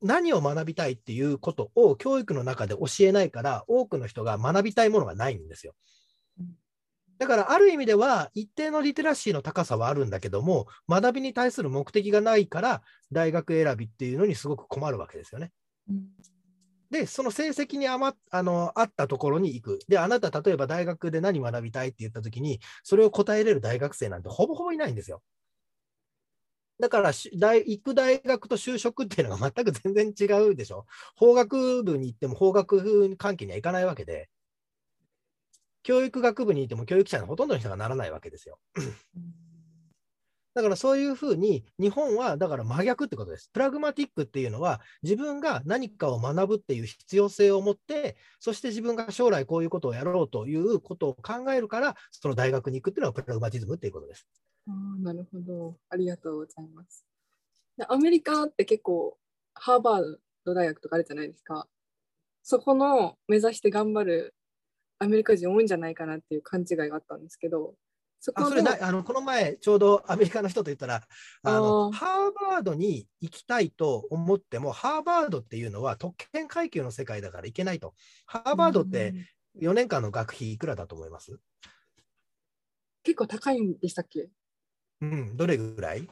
何を学びたいっていうことを教育の中で教えないから、多くの人が学びたいものがないんですよ。だから、ある意味では、一定のリテラシーの高さはあるんだけども、学びに対する目的がないから、大学選びっていうのにすごく困るわけですよね。で、その成績に余っあの合ったところに行く。で、あなた、例えば大学で何学びたいって言ったときに、それを答えれる大学生なんてほぼほぼいないんですよ。だから大、行く大学と就職っていうのが全く全然違うでしょ？法学部に行っても法学関係には行かないわけで、教育学部に行っても教育者のほとんどの人がならないわけですよ。だからそういうふうに日本はだから真逆ってことです。プラグマティックっていうのは自分が何かを学ぶっていう必要性を持って、そして自分が将来こういうことをやろうということを考えるから、その大学に行くっていうのはプラグマティズムっていうことです。あーなるほど。ありがとうございます。でアメリカって結構、ハーバード大学とかあるじゃないですか。そこの目指して頑張るアメリカ人多いんじゃないかなっていう勘違いがあったんですけど、そこあそれあのこの前、ちょうどアメリカの人と言ったら、あのハーバードに行きたいと思っても、ハーバードっていうのは特権階級の世界だから行けないと。ハーバードって4年間の学費いくらだと思います？結構高いんでしたっけ？うん、どれぐらい？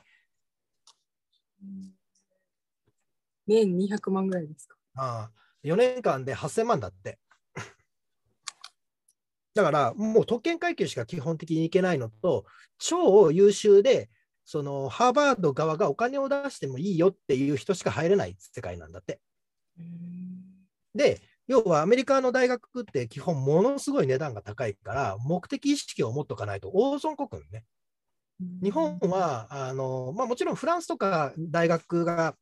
年200万ぐらいですか？ああ4年間で8000万だって。だから、もう特権階級しか基本的に行けないのと、超優秀で、そのハーバード側がお金を出してもいいよっていう人しか入れない世界なんだって。で、要はアメリカの大学って基本ものすごい値段が高いから、目的意識を持っとかないと大損こくんね。日本はあの、まあ、もちろんフランスとか大学が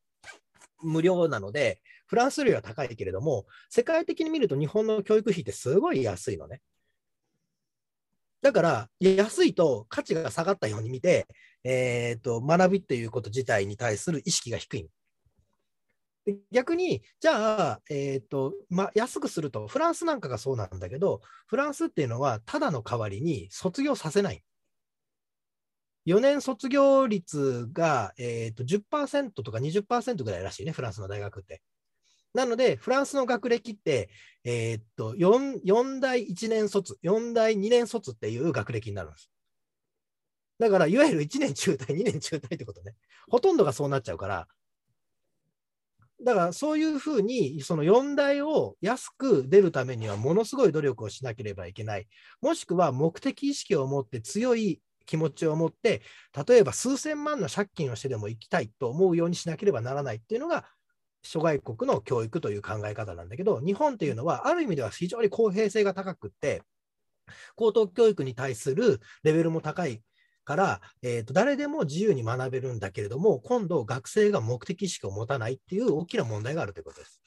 無料なので、フランスよりは高いけれども、世界的に見ると日本の教育費ってすごい安いのね。だから、安いと価値が下がったように見て、えーと、学びっていうこと自体に対する意識が低い。逆に、じゃあ、えーとま、安くすると、フランスなんかがそうなんだけど、フランスっていうのは、ただの代わりに卒業させない。4年卒業率が、えー、と10%とか20%ぐらいらしいね、フランスの大学って。なので、フランスの学歴って、えー、と 4, 4代1年卒、4代2年卒っていう学歴になるんです。だから、いわゆる1年中退、2年中退ってことね。ほとんどがそうなっちゃうから、だからそういうふうに、その4代を安く出るためには、ものすごい努力をしなければいけない。もしくは目的意識を持って強い気持ちを持って、例えば数千万の借金をしてでも行きたいと思うようにしなければならないっていうのが、諸外国の教育という考え方なんだけど、日本っていうのは、ある意味では非常に公平性が高くって、高等教育に対するレベルも高いから、えーと誰でも自由に学べるんだけれども、今度、学生が目的意識を持たないっていう大きな問題があるということです。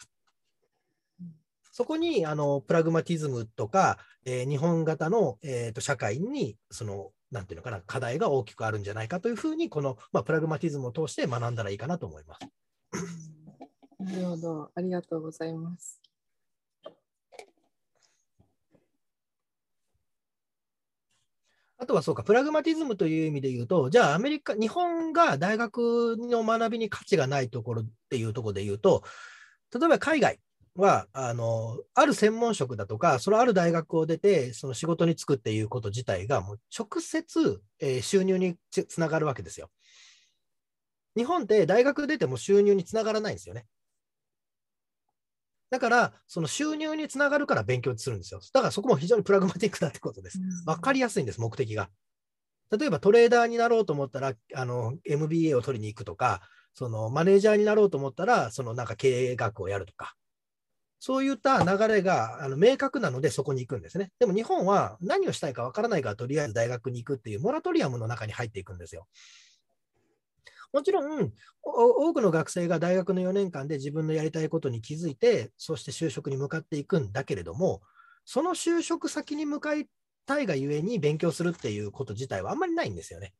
そこにあのプラグマティズムとか、えー日本型の、えーと社会にそのなんていうのかな課題が大きくあるんじゃないかというふうにこの、まあ、プラグマティズムを通して学んだらいいかなと思います。なるほど。ありがとうございます。あとはそうか、プラグマティズムという意味で言うと、じゃあアメリカ、日本が大学の学びに価値がないところっていうところで言うと、例えば海外は、あの、ある専門職だとか、そのある大学を出て、その仕事に就くっていうこと自体が、もう直接、えー収入につつながるわけですよ。日本って大学出ても収入につながらないんですよね。だから、その収入につながるから勉強するんですよ。だからそこも非常にプラグマティックだってことです。分かりやすいんです、目的が。例えばトレーダーになろうと思ったら、あの MBA を取りに行くとか、そのマネージャーになろうと思ったら、そのなんか経営学をやるとか、そういった流れがあの明確なので、そこに行くんですね。でも日本は何をしたいか分からないから、とりあえず大学に行くっていうモラトリアムの中に入っていくんですよ。もちろん、多くの学生が大学の4年間で自分のやりたいことに気づいて、そして就職に向かっていくんだけれども、その就職先に向かいたいがゆえに勉強するっていうこと自体はあんまりないんですよね。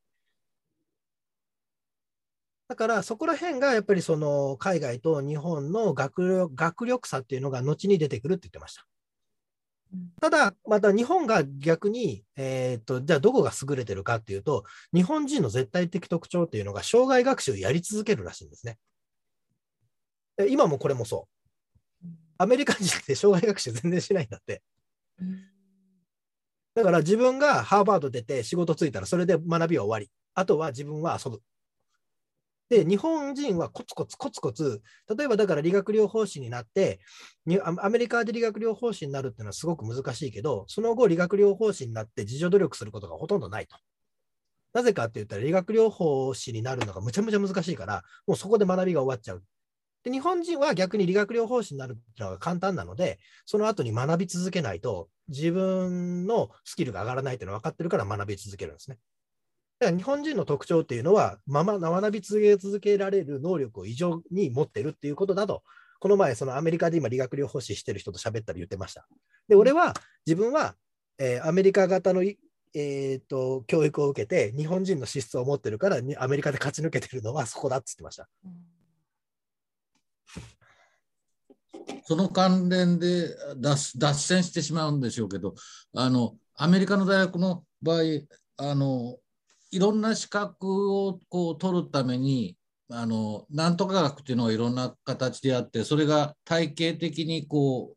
だからそこら辺がやっぱりその海外と日本の学力学力差っていうのが後に出てくるって言ってました。ただ、また日本が逆に、えーっと、じゃあどこが優れてるかっていうと、日本人の絶対的特徴っていうのが、障害学習をやり続けるらしいんですね。で今もこれもそう。アメリカ人って障害学習全然しないんだって。だから自分がハーバード出て仕事ついたらそれで学びは終わり。あとは自分は遊ぶ。で、日本人はコツコツコツコツ、例えばだから理学療法士になって、にアアメリカで理学療法士になるっていうのはすごく難しいけど、その後理学療法士になって自助努力することがほとんどないと。なぜかって言ったら理学療法士になるのがむちゃむちゃ難しいから、もうそこで学びが終わっちゃう。で日本人は逆に理学療法士になるっていうのが簡単なので、その後に学び続けないと、自分のスキルが上がらないっていうのが分かってるから学び続けるんですね。だから日本人の特徴っていうのは、まま学び続け続けられる能力を異常に持ってるっていうことだと、この前、そのアメリカで今、理学療法士してる人と喋ったら言ってました。で、俺は、自分は、えーアメリカ型のい、えーと教育を受けて、日本人の資質を持ってるから、にアメリカで勝ち抜けてるのはそこだって言ってました。その関連で脱脱線してしまうんでしょうけど、あのアメリカの大学の場合、あのいろんな資格をこう取るために、あのなんとか学っていうのがいろんな形であって、それが体系的にこ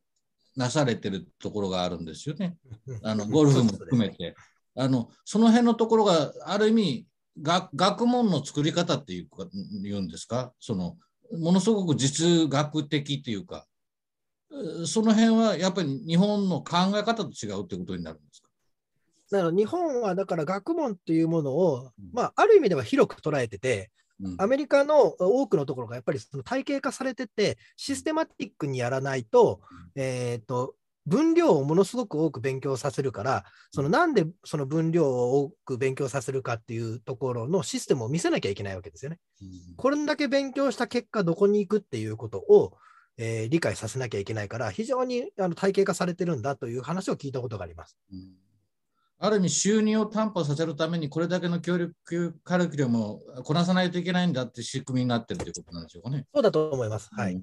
うなされてるところがあるんですよね。あのゴルフも含めて。あのその辺のところがある意味学学問の作り方っていうか言うんですか？そのものすごく実学的っていうか。えーその辺はやっぱり日本の考え方と違うってことになるんですか？だから日本はだから学問っていうものをうん、まあ、ある意味では広く捉えてて、うん。アメリカの多くのところがやっぱりその体系化されてて、システマティックにやらないと、えーと、分量をものすごく多く勉強させるから、そのなんでその分量を多く勉強させるかっていうところのシステムを見せなきゃいけないわけですよね。これだけ勉強した結果、どこに行くっていうことを、えー理解させなきゃいけないから、非常にあの体系化されてるんだという話を聞いたことがあります。うんある意味収入を担保させるためにこれだけの教育カリキュラムをこなさないといけないんだって仕組みになってるということなんでしょうかね。そうだと思います。はい。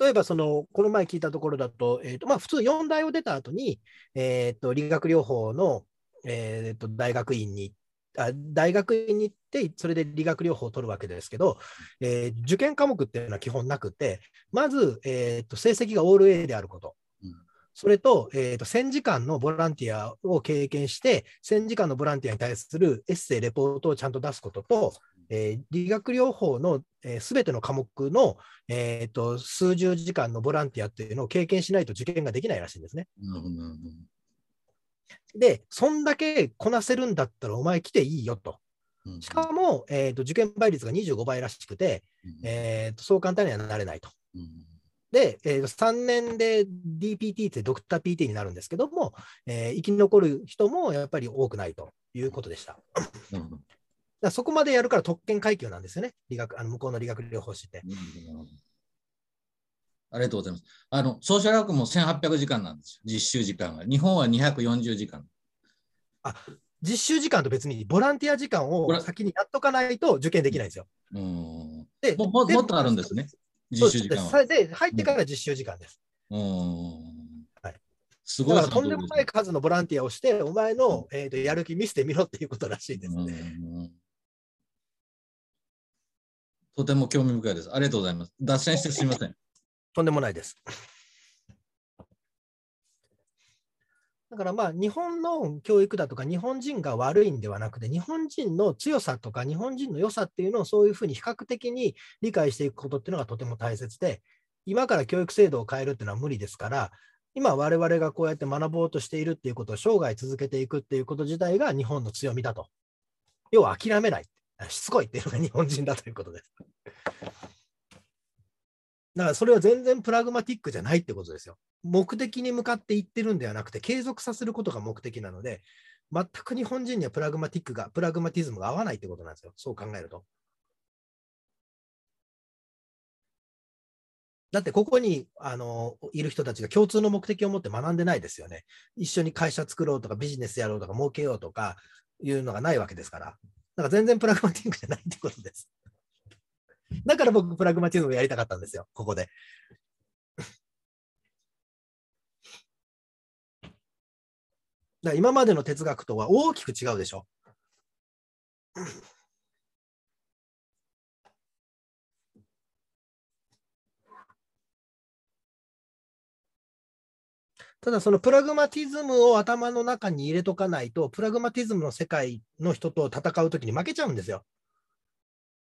例えばその、この前聞いたところだと、えーとまあ、普通、4大を出た後に、えーと理学療法の、えーと大学院にあ、大学院に行って、それで理学療法を取るわけですけど、えー受験科目っていうのは基本なくて、まず、えーと成績がオール A であること。うんそれと,、えーと、1000時間のボランティアを経験して、1000時間のボランティアに対するエッセイ、レポートをちゃんと出すことと、えー理学療法のすべ、ての科目の、えーと数十時間のボランティアっていうのを経験しないと受験ができないらしいんですね。なるほどで、そんだけこなせるんだったらお前来ていいよと。うんしかも、えーと受験倍率が25倍らしくて、うんえーとそう簡単にはなれないと。で、えー、3年で DPT ってドクター PT になるんですけども、えー生き残る人もやっぱり多くないということでした。だそこまでやるから特権階級なんですよね、理学あの向こうの理学療法士って。ありがとうございます。あの、ソーシャルワークも1800時間なんですよ。実習時間が。日本は240時間。実習時間と別にボランティア時間これを先にやっとかないと受験できないんですよ。うん。でもももっとあるんですね。実習時間は。そうで入ってから実習時間です。うん。はいすごいだからとんでもないハ数のボランティアをして、お前の、えーとやる気見せてみろっていうことらしいです。ードルですうんとても興味深いです。ありがとうございます。脱線してすみません。とんでもないです。だからまあ日本の教育だとか日本人が悪いんではなくて日本人の強さとか日本人の良さっていうのをそういうふうに比較的に理解していくことっていうのがとても大切で今から教育制度を変えるっていうのは無理ですから今我々がこうやって学ぼうとしているっていうことを生涯続けていくっていうこと自体が日本の強みだと。要は諦めない。しつこいっていうのが日本人だということです。だからそれは全然プラグマティックじゃないってことですよ。目的に向かっていってるんではなくて、継続させることが目的なので、全く日本人にはプラグマティックが、プラグマティズムが合わないってことなんですよ。そう考えると。だってここにあのいる人たちが共通の目的を持って学んでないですよね。一緒に会社作ろうとかビジネスやろうとか儲けようとかいうのがないわけですから。だから全然プラグマティックじゃないってことです。だから僕、プラグマティズムやりたかったんですよ、ここで。だ今までの哲学とは大きく違うでしょ。ただそのプラグマティズムを頭の中に入れとかないと、プラグマティズムの世界の人と戦うときに負けちゃうんですよ。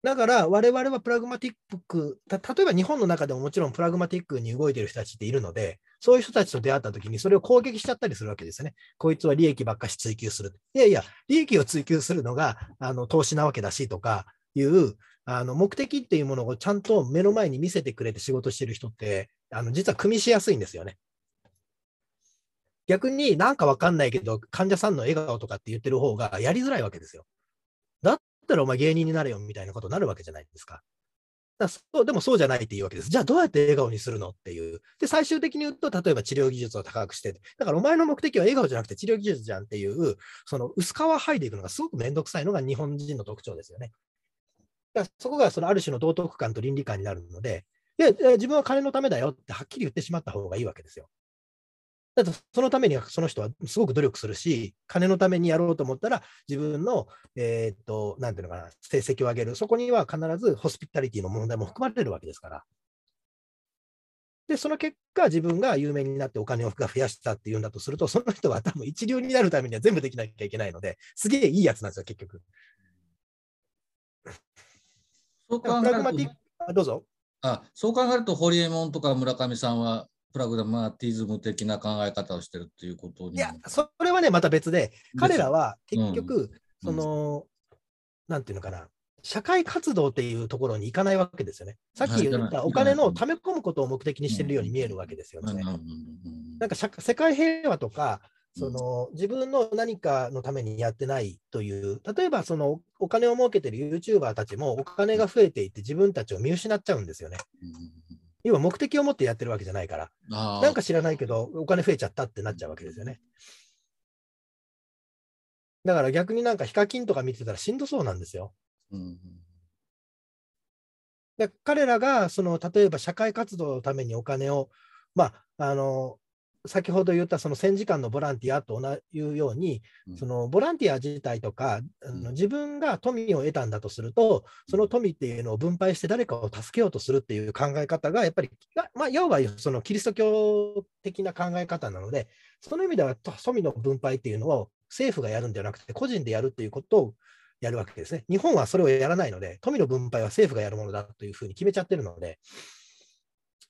だから我々はプラグマティック、例えば日本の中でももちろんプラグマティックに動いてる人たちっているので、そういう人たちと出会ったときにそれを攻撃しちゃったりするわけですよね。こいつは利益ばっかし追求する。いやいや、利益を追求するのがあの投資なわけだしとかいうあの目的っていうものをちゃんと目の前に見せてくれて仕事してる人って、あの実は組みしやすいんですよね。逆になんかわかんないけど、患者さんの笑顔とかって言ってる方がやりづらいわけですよ。ったらお前芸人になれよみたいなことになるわけじゃないですか。だかそうでもそうじゃないっていうわけです。じゃあどうやって笑顔にするのっていう。で、最終的に言うと、例えば治療技術を高くして、だからお前の目的は笑顔じゃなくて治療技術じゃんっていう、その薄皮剥いでいくのがすごくめんどくさいのが日本人の特徴ですよね。だからそこがそのある種の道徳感と倫理観になるので、いやいや自分は金のためだよってはっきり言ってしまった方がいいわけですよ。だってそのためにはその人はすごく努力するし、金のためにやろうと思ったら、自分の、えーっと、なんていうのかな、成績を上げる、そこには必ずホスピタリティの問題も含まれるわけですから。で、その結果、自分が有名になってお金を増やしたっていうんだとすると、その人は多分一流になるためには全部できなきゃいけないので、すげえいいやつなんですよ、結局。そう考えるとそう考えると、ホリエモンとか村上さんは、プラグマティズム的な考え方をしてるっていうことに。いや、それはね、また別で、彼らは結局、うん。その、なんていうのかな、社会活動っていうところに行かないわけですよね。さっき言ったお金の貯め込むことを目的にしてるように見えるわけですよね。なんか社世界平和とか、その自分の何かのためにやってないという、例えばそのお金を儲けてる YouTuber たちもお金が増えていって自分たちを見失っちゃうんですよね。要は目的を持ってやってるわけじゃないから。なんか知らないけど、お金増えちゃったってなっちゃうわけですよね。だから逆になんかヒカキンとか見てたらしんどそうなんですよ。うんで彼らがその例えば社会活動のためにお金を、まあ、あの先ほど言ったその1000時間のボランティアと同じように、うん。そのボランティア自体とか、あうん。の自分が富を得たんだとすると、その富っていうのを分配して誰かを助けようとするっていう考え方が、やっぱり、まあ、要はそのキリスト教的な考え方なので、その意味ではと富の分配っていうのを政府がやるんではなくて、個人でやるっていうことをやるわけですね。日本はそれをやらないので、富の分配は政府がやるものだというふうに決めちゃってるので、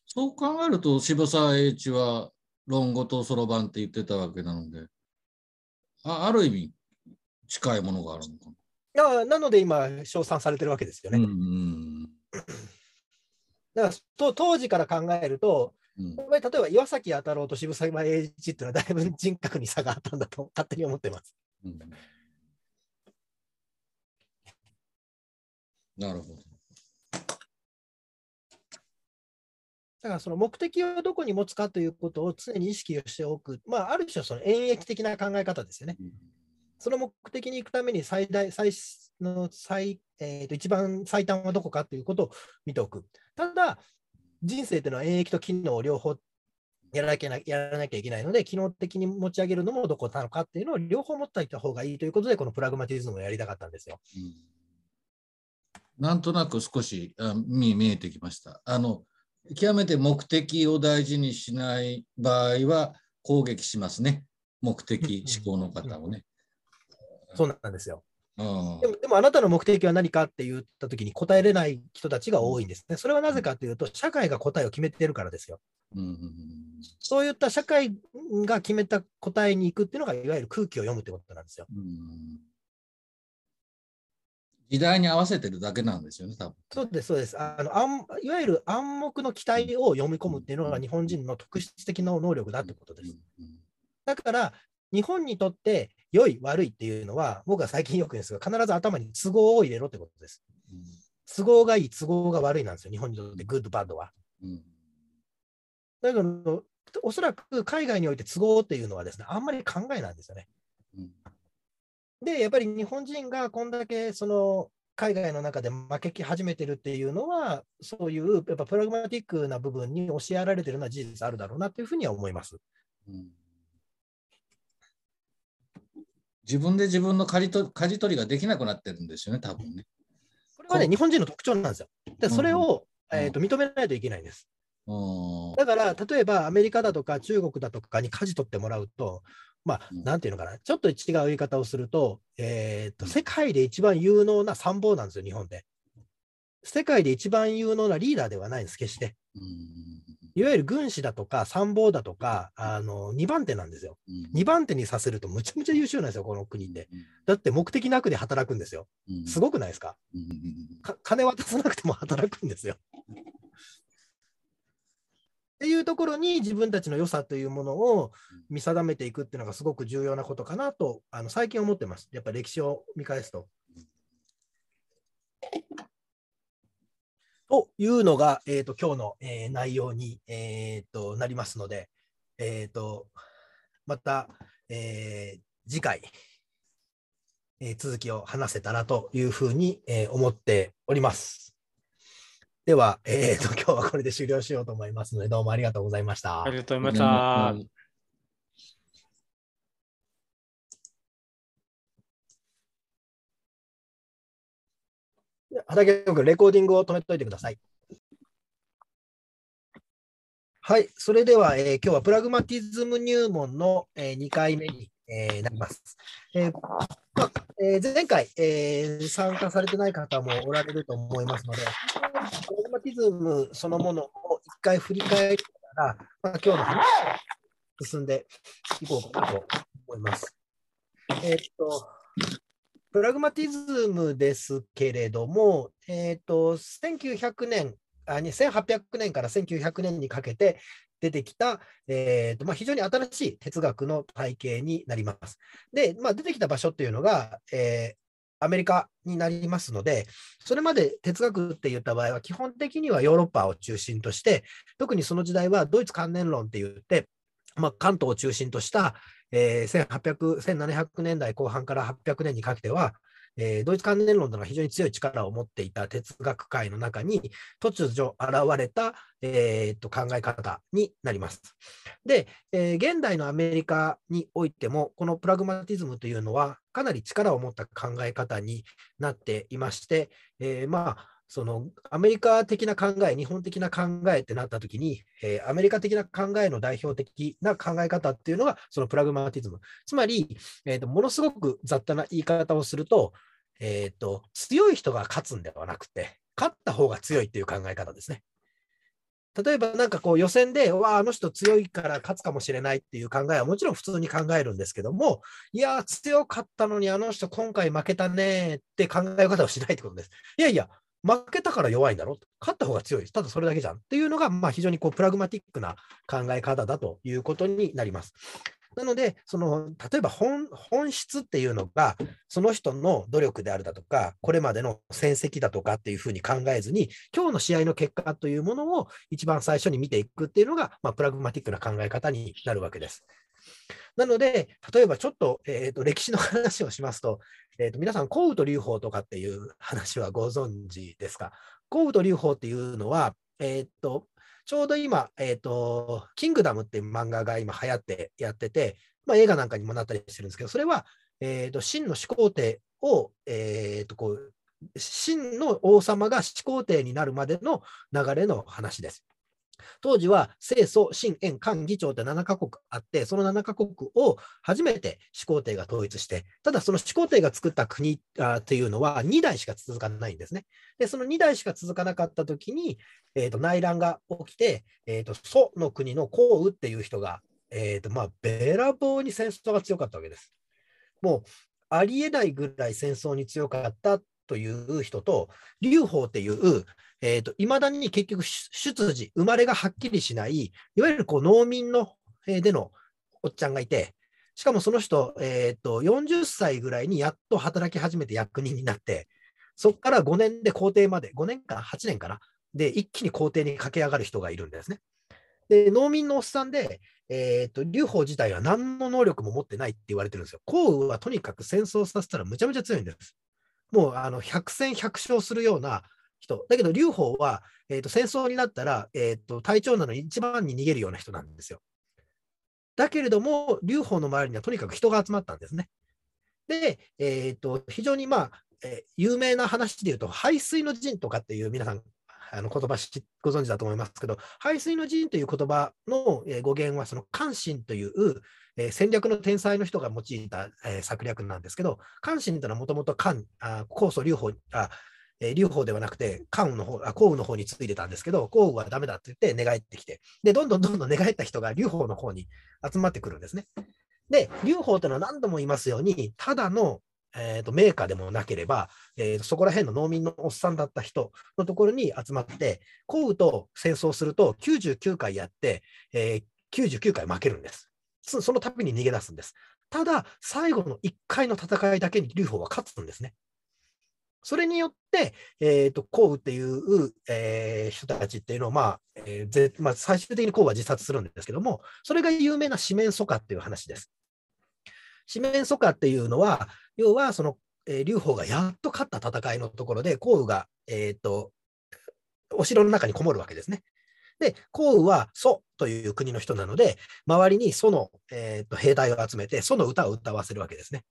そう考えると、渋沢栄一は論語とそろばんって言ってたわけなので、あある意味近いものがあるのかななので今、称賛されてるわけですよな。ね。うんうんだからと当時から考えると、うん例えば岩崎弥太郎と渋沢栄一っていうのはだいぶ人格に差があったんだと 勝手に思ってます。うんなるほど。だからその目的をどこに持つかということを常に意識をしておく、まあ、ある種その演繹的な考え方ですよね。その目的に行くために最大、最の最、えーと一番最短はどこかということを見ておく。ただ、人生というのは演繹と機能を両方やらなきゃなやらなきゃいけないので、機能的に持ち上げるのもどこなのかっていうのを両方持っておいた方がいいということで、このプラグマティズムをやりたかったんですよ。うんなんとなく少しあ見見えてきました。あの極めて目的を大事にしない場合は攻撃しますね。目的思考の方をね。そうなんですよ。うんでも、でもあなたの目的は何かって言ったときに答えれない人たちが多いんですね。それはなぜかというと、社会が答えを決めてるからですよ。うんそういった社会が決めた答えに行くっていうのが、いわゆる空気を読むってことなんですよ。うん時代に合わせてるだけなんですよね、多分。そうです、そうです。あの暗いわゆる暗黙の期待を読み込むっていうのが日本人の特質的な能力だってことです。うんだから、日本にとって良い、悪いっていうのは、僕は最近よく言うんですが、必ず頭に都合を入れろってことです。都合がいい、都合が悪いなんですよ、日本にとって good、bad は。うんだけど、おそらく海外において都合っていうのはですね、あんまり考えないんですよね。うんで、やっぱり日本人がこんだけその海外の中で負け始めてるっていうのは、そういうやっぱプラグマティックな部分に教えられてるのは事実あるだろうなというふうには思います。うん自分で自分の舵と舵取りができなくなってるんですよね、多分ね。これはね、日本人の特徴なんですよ。で、それを、うんえーと認めないといけないんです。うんだから、例えばアメリカだとか中国だとかに舵取ってもらうと、まあ、うんなんていうのかな、ちょっと違う言い方をすると、えーと、世界で一番有能な参謀なんですよ、日本で。世界で一番有能なリーダーではないんです、決して。うんいわゆる軍師だとか参謀だとか、あの2番手なんですよ。うん2番手にさせるとむちゃむちゃ優秀なんですよ、この国って。だって目的なくで働くんですよ。うんすごくないですか金渡さなくても働くんですよ。っていうところに自分たちの良さというものを見定めていくっていうのがすごく重要なことかなとあの最近思ってます。やっぱり歴史を見返すと。というのが、えー、と今日の、えー内容に、えー、となりますので、えー、とまた、えー次回、えー続きを話せたらというふうに、えー思っております。では、えー、と 今日はこれで終了しようと思いますので、どうもありがとうございました。ありがとうございました。畑君、レコーディングを止めておいてください。はい、それでは、えー今日はプラグマティズム入門の、え2回目に、えーなります。えーまあえー前回、えー参加されてない方もおられると思いますので、プラグマティズムそのものを一回振り返りながら、まあ、今日の話を進んでいこうかなと思います。えーっと、プラグマティズムですけれども、えっ、と、1900年、あ1800年から1900年にかけて出てきた、えーとまあ、非常に新しい哲学の体系になります。で、まあ、出てきた場所っていうのが、えーアメリカになりますので、それまで哲学って言った場合は、基本的にはヨーロッパを中心として、特にその時代はドイツ関連論って言って、まあ、関東を中心とした、えー1800 1700年代後半から800年にかけては、えードイツ関連論というのが非常に強い力を持っていた哲学界の中に突如現れた、えーっと考え方になります。で、えー現代のアメリカにおいても、このプラグマティズムというのは、かなり力を持った考え方になっていまして、えーまあ、そのアメリカ的な考え、日本的な考えってなったときに、えーアメリカ的な考えの代表的な考え方っていうのが、そのプラグマティズム。つまり、えーとものすごく雑多な言い方をすると、えーと、強い人が勝つんではなくて、勝った方が強いっていう考え方ですね。例えばなんかこう予選で、わあ、あの人強いから勝つかもしれないっていう考えはもちろん普通に考えるんですけども、いや、強かったのにあの人今回負けたねって考え方をしないってことです。いやいや、負けたから弱いんだろ勝った方が強い。ただそれだけじゃん。っていうのが、まあ、非常にこうプラグマティックな考え方だということになります。なので、その例えば本質っていうのが、その人の努力であるだとか、これまでの戦績だとかっていうふうに考えずに、今日の試合の結果というものを一番最初に見ていくっていうのが、まあ、プラグマティックな考え方になるわけです。なので、例えばちょっと,、えーと、歴史の話をしますと、えーと、皆さん、降雨と流法とかっていう話はご存知ですか？降雨と流法っていうのは、えーと、ちょうど今、えーと、キングダムっていう漫画が今流行ってやってて、まあ、映画なんかにもなったりしてるんですけど、それは、えーと、真の始皇帝を、えーとこう、真の王様が始皇帝になるまでの流れの話です。当時は清楚、新、円、韓、議長って7カ国あって、その7カ国を初めて始皇帝が統一して、ただその始皇帝が作った国あというのは2代しか続かないんですね。で、その2代しか続かなかったときに、えーと、内乱が起きて、えーと、蘇の国の項羽っていう人が、えーとまあ、べらぼうに戦争が強かったわけです。もうありえないぐらい戦争に強かったという人と、劉邦っていう、えーと、未だに結局出自、生まれがはっきりしない、いわゆるこう農民の、えでのおっちゃんがいて、しかもその人、えーと、40歳ぐらいにやっと働き始めて役人になって、そこから5年で皇帝まで、5年か8年かな、で一気に皇帝に駆け上がる人がいるんですね。で農民のおっさんで、えーと、劉邦自体は何の能力も持ってないって言われてるんですよ。項羽はとにかく戦争させたらむちゃむちゃ強いんです。もうあの百戦百勝するような人。だけど、劉邦は、えーと、戦争になったら、えーと、隊長なのに一番に逃げるような人なんですよ。だけれども、劉邦の周りにはとにかく人が集まったんですね。で、えーと、非常に、まあえー、有名な話でいうと、排水の陣とかっていう皆さん、あの言葉ご存知だと思いますけど、排水の陣という言葉の、語源は、その関心という、え、戦略の天才の人が用いた、え、策略なんですけど、関心というのはもともと関、酵素、劉邦、あえー、劉邦ではなくて、関羽の方、あ項羽の方についてたんですけど、項羽はダメだって言って寝返ってきて、で、どんどんどんどん寝返った人が劉邦の方に集まってくるんですね。で、劉邦というのは何度も言いますように、ただの、えーと、メーカーでもなければ、えーそこら辺の農民のおっさんだった人のところに集まって、項羽と戦争すると99回やって、えー、99回負けるんです。その度に逃げ出すんです。ただ、最後の1回の戦いだけに劉邦は勝つんですね。それによって、えーと、項羽っていう、えー、人たちっていうのを、まあえーぜまあ、最終的に項羽は自殺するんですけども、それが有名な四面楚歌っていう話です。四面楚歌っていうのは、要はその、えー、劉邦がやっと勝った戦いのところで、項羽が、えーと、お城の中にこもるわけですね。で、項羽は蘇という国の人なので、周りに蘇の、えーと兵隊を集めて、蘇の歌を歌わせるわけですね。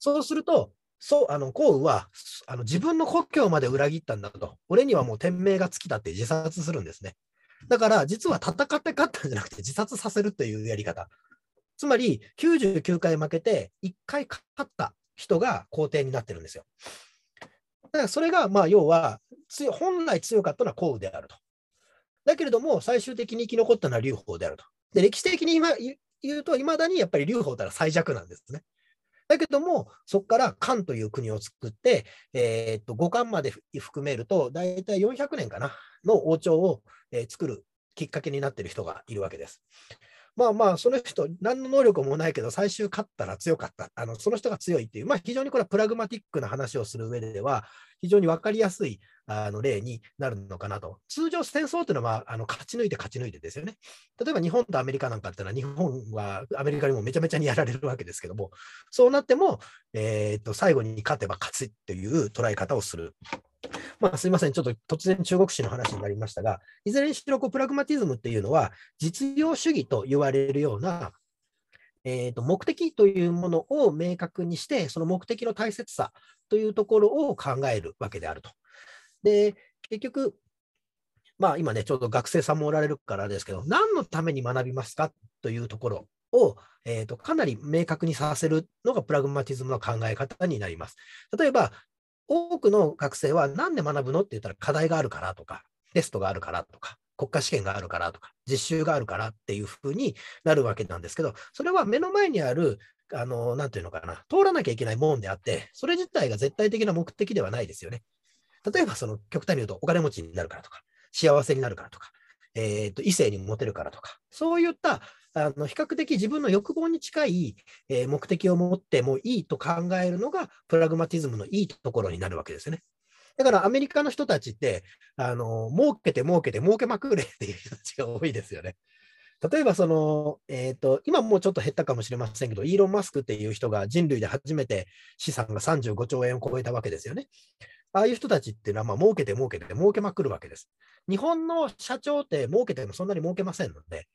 そうすると、そう、あの、項羽は、あの、自分の故郷まで裏切ったんだと。俺にはもう天命が尽きたって自殺するんですね。だから、実は戦って勝ったんじゃなくて自殺させるというやり方。つまり、99回負けて、1回勝った人が皇帝になってるんですよ。だからそれが、まあ、要は、本来強かったのは項羽であると。だけれども、最終的に生き残ったのは劉邦であると。で、歴史的に今言うと、いまだにやっぱり劉邦たら最弱なんですね。だけども、そこから漢という国を作って、えー、っと五漢まで含めると、大体400年かな、の王朝を、作るきっかけになっている人がいるわけです。まあまあ、その人、何の能力もないけど、最終勝ったら強かった、あのその人が強いっていう、まあ、非常にこれはプラグマティックな話をする上では、非常に分かりやすいあの例になるのかなと。通常、戦争というのはあの勝ち抜いて勝ち抜いてですよね。例えば日本とアメリカなんかっていうのは、日本はアメリカにもめちゃめちゃにやられるわけですけども、そうなっても、えー、と最後に勝てば勝つっていう捉え方をする。まあ、すみません、ちょっと突然中国史の話になりましたが、いずれにしろこうプラグマティズムっていうのは、実用主義と言われるような、えー、と目的というものを明確にして、その目的の大切さというところを考えるわけであると。で、結局、まあ今ね、ちょうど学生さんもおられるからですけど、何のために学びますかというところを、えーと、かなり明確にさせるのがプラグマティズムの考え方になります。例えば、多くの学生は何で学ぶのって言ったら課題があるからとか、テストがあるからとか、国家試験があるからとか、実習があるからっていうふうになるわけなんですけど、それは目の前にある、あの、なんていうのかな、通らなきゃいけないもんであって、それ自体が絶対的な目的ではないですよね。例えばその極端に言うとお金持ちになるからとか、幸せになるからとか、えー、と異性にモテるからとか、そういったあの比較的自分の欲望に近い、えー目的を持ってもいいと考えるのがプラグマティズムのいいところになるわけですよね。だからアメリカの人たちって、あの儲けて儲けて儲けまくれっていう人たちが多いですよね。例えばその、えーと、今もうちょっと減ったかもしれませんけど、イーロン・マスクっていう人が人類で初めて資産が35兆円を超えたわけですよね。ああいう人たちっていうのは、まあ、儲けて儲けて儲けまくるわけです。日本の社長って儲けてもそんなに儲けませんので、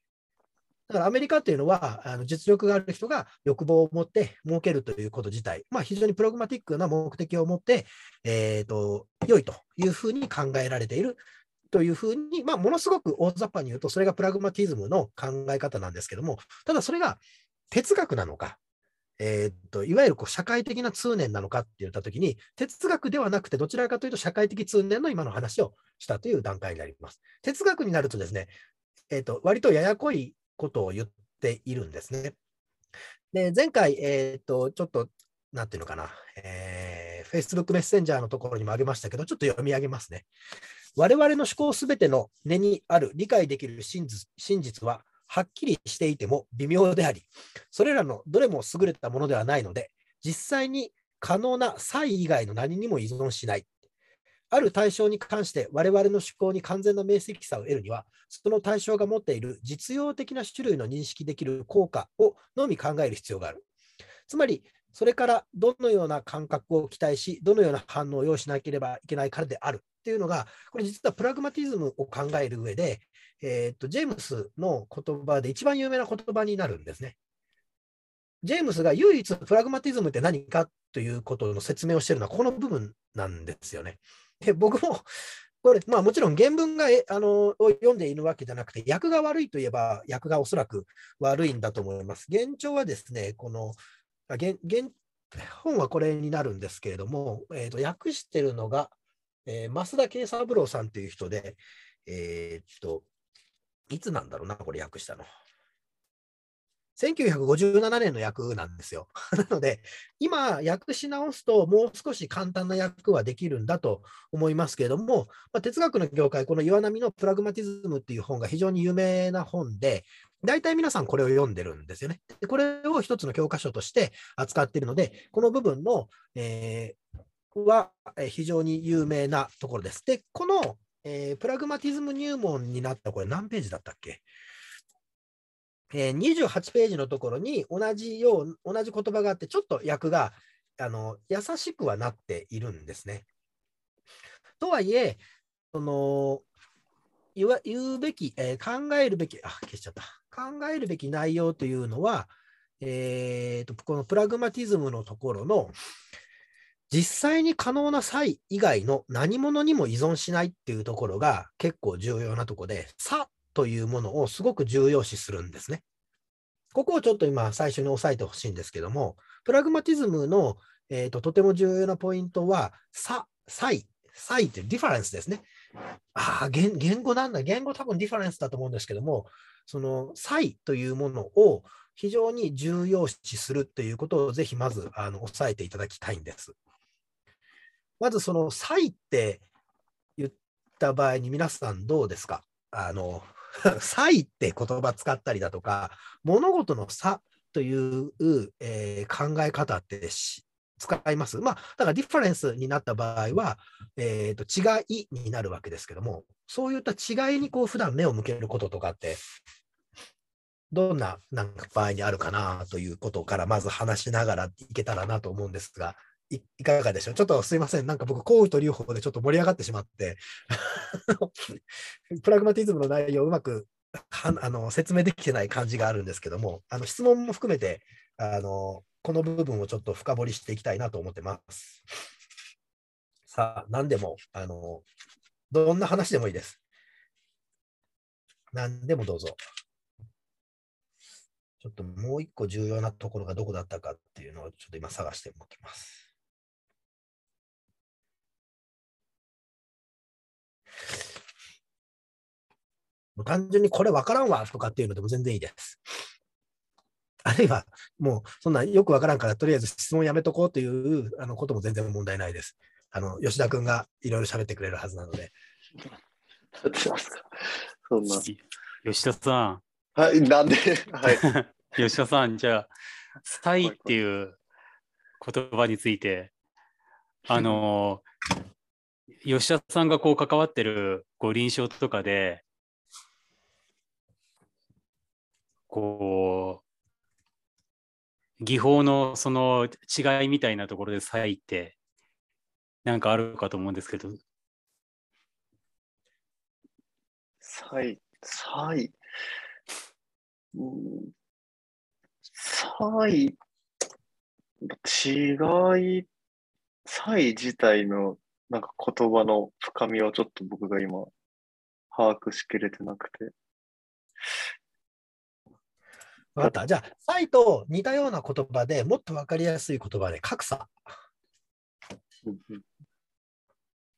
だからアメリカっていうのは、あの実力がある人が欲望を持って儲けるということ自体、まあ、非常にプログマティックな目的を持って、えーと、良いというふうに考えられているというふうに、まあ、ものすごく大雑把に言うと、それがプラグマティズムの考え方なんですけども、ただそれが哲学なのか、えーといわゆるこう社会的な通念なのかって言ったときに、哲学ではなくて、どちらかというと社会的通念の今の話をしたという段階になります。哲学になるとですね、えーと割とややこいことを言っているんですね。で、前回、えっ、と、ちょっと、なんていうのかな、えー、Facebook メッセンジャーのところにもありましたけど、ちょっと読み上げますね。我々の思考すべての根にある理解できる真実真実は、はっきりしていても微妙であり、それらのどれも優れたものではないので、実際に可能な差異以外の何にも依存しない。ある対象に関して我々の思考に完全な明晰さを得るには、その対象が持っている実用的な種類の認識できる効果をのみ考える必要がある。つまり、それからどのような感覚を期待し、どのような反応を要しなければいけないからであるっていうのが、これ実はプラグマティズムを考える上で、えーとジェームスの言葉で一番有名な言葉になるんですね。ジェームスが唯一プラグマティズムって何かということの説明をしているのはこの部分なんですよね。で僕もこれ、まあ、もちろん原文がえあのを読んでいるわけじゃなくて、訳が悪いといえば、訳がおそらく悪いんだと思います。現状はですね、この現現本はこれになるんですけれども、えー、と訳してるのが、えー増田慶三郎さんという人で、えーっと、いつなんだろうな、これ訳したの。1957年の訳なんですよ。なので、今、訳し直すと、もう少し簡単な訳はできるんだと思いますけれども、まあ、哲学の業界、この岩波のプラグマティズムっていう本が非常に有名な本で、大体皆さんこれを読んでるんですよね。でこれを一つの教科書として扱っているので、この部分の、えーは非常に有名なところです。で、この、えープラグマティズム入門になった、これ何ページだったっけ？えー28ページのところに同じよう、同じ言葉があって、ちょっと訳があの優しくはなっているんですね。とはいえ、その言わ言うべき、えー考えるべき、あ、消しちゃった。考えるべき内容というのは、えーと、このプラグマティズムのところの、実際に可能な差異以外の何物にも依存しないっていうところが結構重要なところで、差というものをすごく重要視するんですね。ここをちょっと今最初に押さえてほしいんですけども、プラグマティズムの、えーととても重要なポイントは、差、差異、差異って difference ですね。ああ、原語なんだ。原語多分 difference だと思うんですけども、その差異というものを非常に重要視するということをぜひまずあの押さえていただきたいんです。まずその差異って言った場合に皆さんどうですか？あの、差異って言葉使ったりだとか、物事の差という、えー考え方って使います。まあ、だからディファレンスになった場合は、えー、と違いになるわけですけども、そういった違いにこう普段目を向けることとかって、どんななんか場合にあるかなということからまず話しながらいけたらなと思うんですが、いいかがでしょう？ちょっとすいません。なんか僕、幸運と留保でちょっと盛り上がってしまって、プラグマティズムの内容をうまくはあの説明できてない感じがあるんですけども、あの質問も含めてあの、この部分をちょっと深掘りしていきたいなと思ってます。さあ、何でも、あの、どんな話でもいいです。何でもどうぞ。ちょっともう一個重要なところがどこだったかっていうのをちょっと今探しておきます。単純にこれ分からんわとかっていうのでも全然いいです。あるいは、もうそんなよく分からんから、とりあえず質問やめとこうというあのことも全然問題ないです。あの吉田君がいろいろ喋ってくれるはずなので。そんな。吉田さはい、なんで、はい。ん、吉田さん、じゃあ、サイっていう言葉について、あの、吉田さんがこう関わってるこう臨床とかで、こう、技法のその違いみたいなところで差異ってなんかあるかと思うんですけど、サイ、サイ。うんサイ、違い、サイ自体のなんか言葉の深みをちょっと僕が今把握しきれてなくて。わかった。じゃあ、サイと似たような言葉でもっとわかりやすい言葉で格差。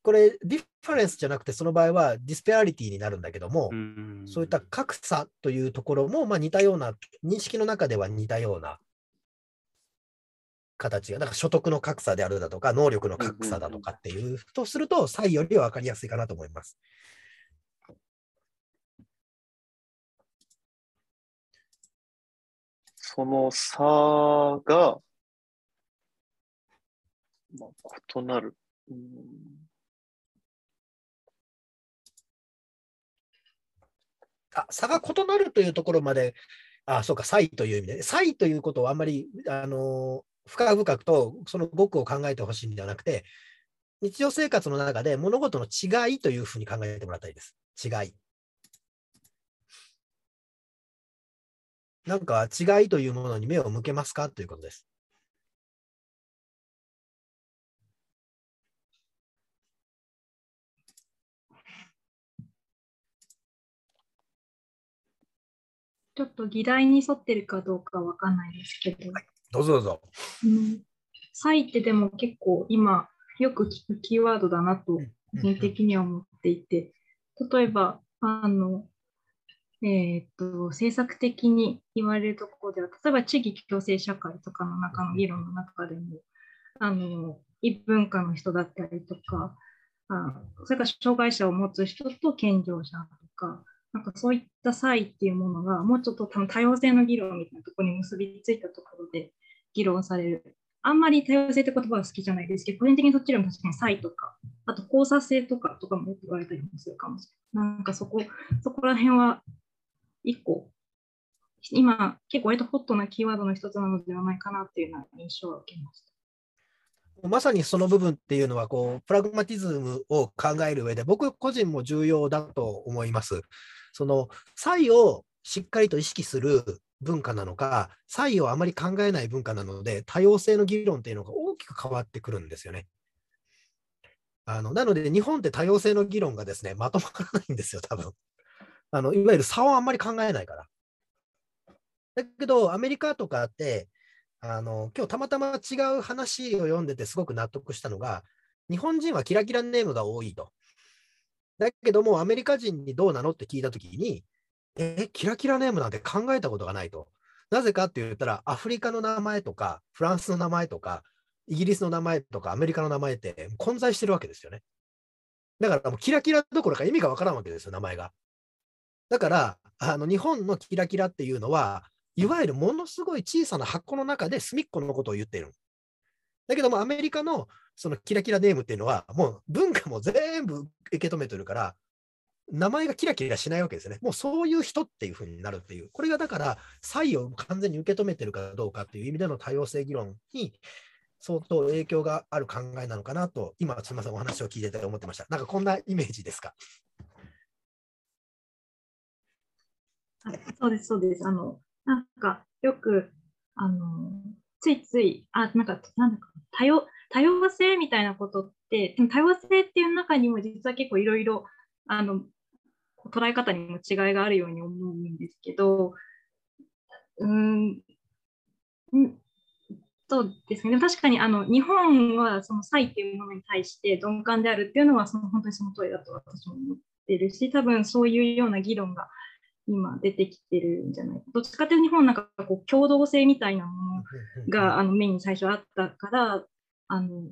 これ、 difference じゃなくて、その場合は disparity になるんだけども、うんそういった格差というところも、まあ、似たような、認識の中では似たような形が、だから所得の格差であるだとか、能力の格差だとかっていうとすると、差異よりは分かりやすいかなと思います。その差が、まあ、異なる。うんあ差が異なるというところまで、あそうか、差異という意味で、差異ということをあんまり、あの深々とその語句を考えてほしいんではなくて、日常生活の中で物事の違いというふうに考えてもらいたいです。違い。なんか違いというものに目を向けますか？ということです。ちょっと議題に沿ってるかどうかわかんないですけど、どうぞどうぞ。うん、サイってでも結構今よく聞くキーワードだなと個人的には思っていて、例えば、あの、えーっと、政策的に言われるところでは、例えば地域共生社会とかの中の議論の中でも、あの、異文化の人だったりとか、あそれから障害者を持つ人と健常者とか、なんかそういった差異っていうものが、もうちょっと多分多様性の議論みたいなところに結びついたところで議論される。あんまり多様性って言葉は好きじゃないですけど、個人的にそっちよりも確かに差異とか、あと交差性とかとかもよく言われたりもするかもしれない。なんかそこ、そこら辺は一個、今結構割とホットなキーワードの一つなのではないかなっていうような印象を受けました。まさにその部分っていうのはこう、プラグマティズムを考える上で、僕個人も重要だと思います。その差異をしっかりと意識する文化なのか、差異をあまり考えない文化なので、多様性の議論っていうのが大きく変わってくるんですよね。あのなので、日本って多様性の議論がですね、まとまらないんですよ、多分あのいわゆる差をあんまり考えないから。だけど、アメリカとかって、あの今日たまたま違う話を読んでてすごく納得したのが、日本人はキラキラネームが多いと。だけども、アメリカ人にどうなのって聞いたときに、え、キラキラネームなんて考えたことがないと。なぜかって言ったら、アフリカの名前とか、フランスの名前とか、イギリスの名前とか、アメリカの名前って混在してるわけですよね。だからもうキラキラどころか意味がわからんわけですよ、名前が。だから、あの日本のキラキラっていうのは、いわゆるものすごい小さな箱の中で隅っこのことを言ってる。だけども、アメリカのそのキラキラネームっていうのは、もう文化も全部受け止めてるから、名前がキラキラしないわけですね。もうそういう人っていうふうになるっていう。これがだから、差異を完全に受け止めてるかどうかっていう意味での多様性議論に相当影響がある考えなのかなと、今、すみません、お話を聞いてて思ってました。なんかこんなイメージですか？そうです、そうです。あの、なんかよく、あの、ついつい、あ、なんか、なんだか、多様、多様性みたいなことって、でも多様性っていう中にも実は結構いろいろ、あの、捉え方にも違いがあるように思うんですけど、うーん、そうですね。確かにあの日本はその差異っていうものに対して鈍感であるっていうのはその本当にその通りだと私も思ってるし、多分そういうような議論が今出てきてるんじゃないか。どっちかというと日本なんかこう共同性みたいなものがあの目に最初あったから、あの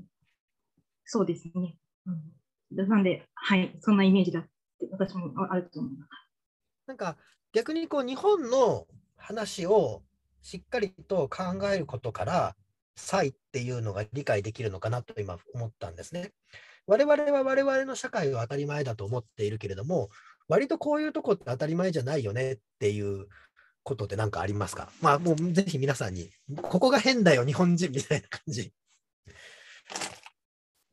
そうですね。うん、なんで、はい、そんなイメージだって私もあると思います。なんか逆にこう日本の話をしっかりと考えることから、差異っていうのが理解できるのかなと今思ったんですね。我々は我々の社会は当たり前だと思っているけれども、割とこういうとこって当たり前じゃないよねっていうことって何かありますか？まあもうぜひ皆さんに、ここが変だよ日本人みたいな感じ。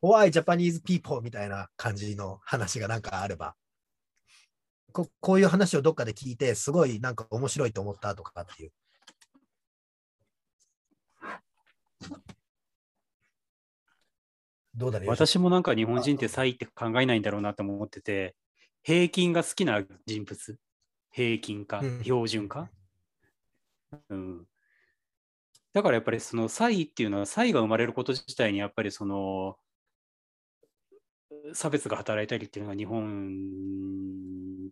Why Japanese people みたいな感じの話がなんかあれば。ここういう話をどっかで聞いて、すごいなんか面白いと思ったとかっていう。どうだね私もなんか日本人って差異って考えないんだろうなと思ってて、平均が好きな人物、平均か？うん、標準か、うん。だからやっぱりその差異っていうのは、差異が生まれること自体にやっぱりその差別が働いたりっていうのが日本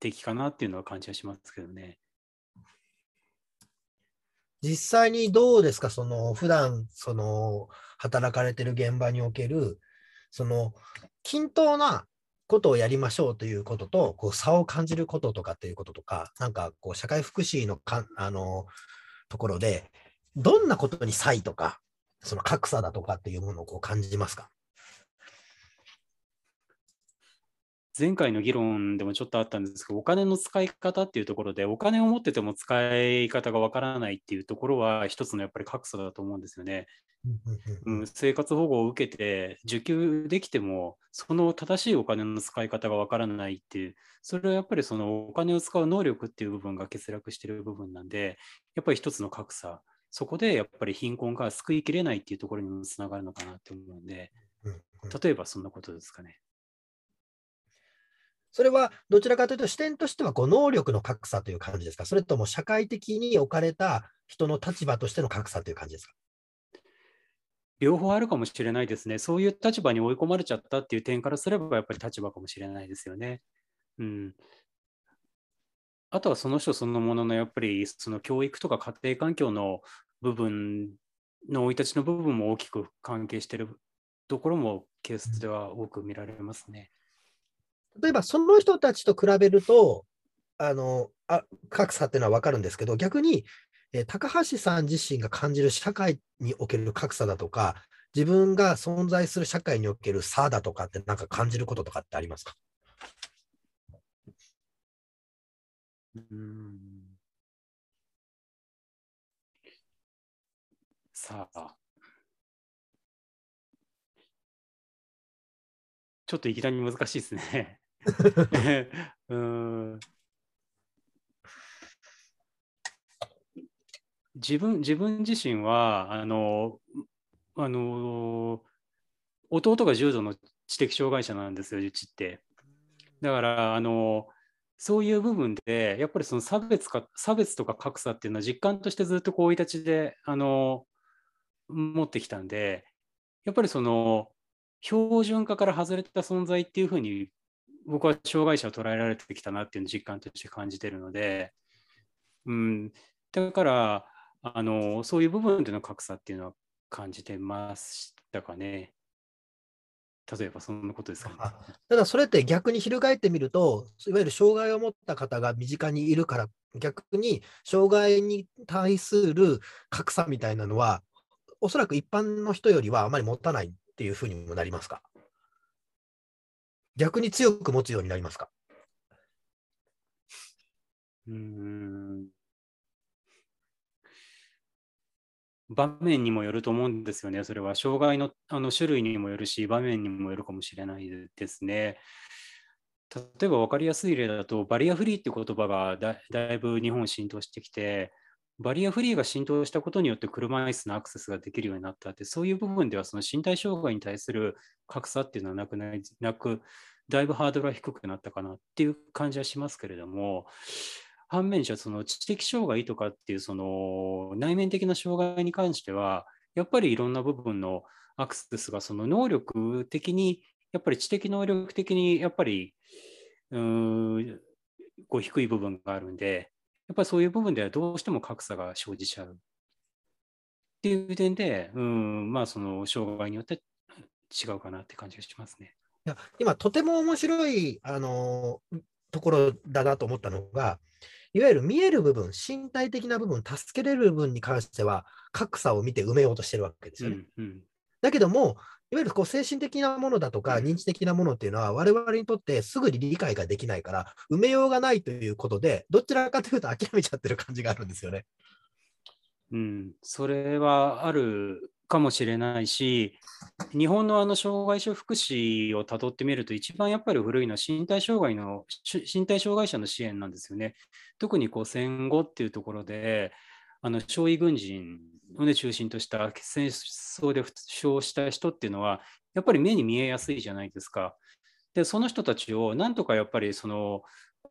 的かなっていうのは感じはしますけどね。実際にどうですか、その普段その働かれてる現場における、その均等なことをやりましょうということと、こう差を感じることとかっていうこととか、なんかこう社会福祉のかあのところで、どんなことに差異とか、その格差だとかっていうものをこう感じますか？前回の議論でもちょっとあったんですけど、お金の使い方っていうところで、お金を持ってても使い方がわからないっていうところは、一つのやっぱり格差だと思うんですよね。うん、生活保護を受けて、受給できても、その正しいお金の使い方がわからないっていう、それはやっぱりそのお金を使う能力っていう部分が欠落している部分なんで、やっぱり一つの格差、そこでやっぱり貧困が救いきれないっていうところにもつながるのかなって思うんで、例えばそんなことですかね。それはどちらかというと視点としてはこう能力の格差という感じですか？それとも社会的に置かれた人の立場としての格差という感じですか？両方あるかもしれないですね。そういう立場に追い込まれちゃったっていう点からすれば、やっぱり立場かもしれないですよね。うん。あとはその人そのものの、やっぱりその教育とか家庭環境の部分の生い立ちの部分も大きく関係しているところもケースでは多く見られますね。例えばその人たちと比べると、あのあ格差っていうのは分かるんですけど、逆に、えー高橋さん自身が感じる社会における格差だとか、自分が存在する社会における差だとかって、なんか感じることとかってありますか？うん。さあ。ちょっといきなり難しいですね。うーん自分自分自身はあのあの弟が重度の知的障害者なんですようちって。だからあのそういう部分でやっぱりその差別か差別とか格差っていうのは実感としてずっとこうい立ちであの持ってきたんでやっぱりその標準化から外れた存在っていうふうに僕は障害者を捉えられてきたなっていうのを実感として感じてるので、うん、だからあのそういう部分での格差っていうのは感じてましたかね。例えばそんなことですかね。だそれって逆に翻ってみると、いわゆる障害を持った方が身近にいるから、逆に障害に対する格差みたいなのは、おそらく一般の人よりはあまり持たないっていうふうにもなりますか？逆に強く持つようになりますか？うーん場面にもよると思うんですよね。それは障害のあの種類にもよるし、場面にもよるかもしれないですね。例えば分かりやすい例だと、バリアフリーって言葉がだだいぶ日本浸透してきて、バリアフリーが浸透したことによって車椅子のアクセスができるようになったって、そういう部分ではその身体障害に対する格差っていうのはなくないなく、だいぶハードルは低くなったかなっていう感じはしますけれども、反面じゃその知的障害とかっていうその内面的な障害に関しては、やっぱりいろんな部分のアクセスがその能力的に、やっぱり知的能力的にやっぱりうーこう低い部分があるんで、やっぱりそういう部分ではどうしても格差が生じちゃう。っていう点で、うん、まあその障害によって違うかなって感じがしますね。いや今、とても面白い、あのところだなと思ったのが、いわゆる見える部分、身体的な部分、助けれる部分に関しては、格差を見て埋めようとしてるわけですよね。うんうんだけども、いわゆるこう精神的なものだとか、認知的なものっていうのは、我々にとってすぐに理解ができないから、埋めようがないということで、どちらかというと諦めちゃってる感じがあるんですよね。うん、それはあるかもしれないし、日本のあの障害者福祉をたどってみると、一番やっぱり古いのは身体障害の身体障害者の支援なんですよね。特にこう戦後っていうところで、あの傷痍軍人を、ね、中心とした戦争で負傷した人っていうのは、やっぱり目に見えやすいじゃないですか。で、その人たちをなんとかやっぱりその、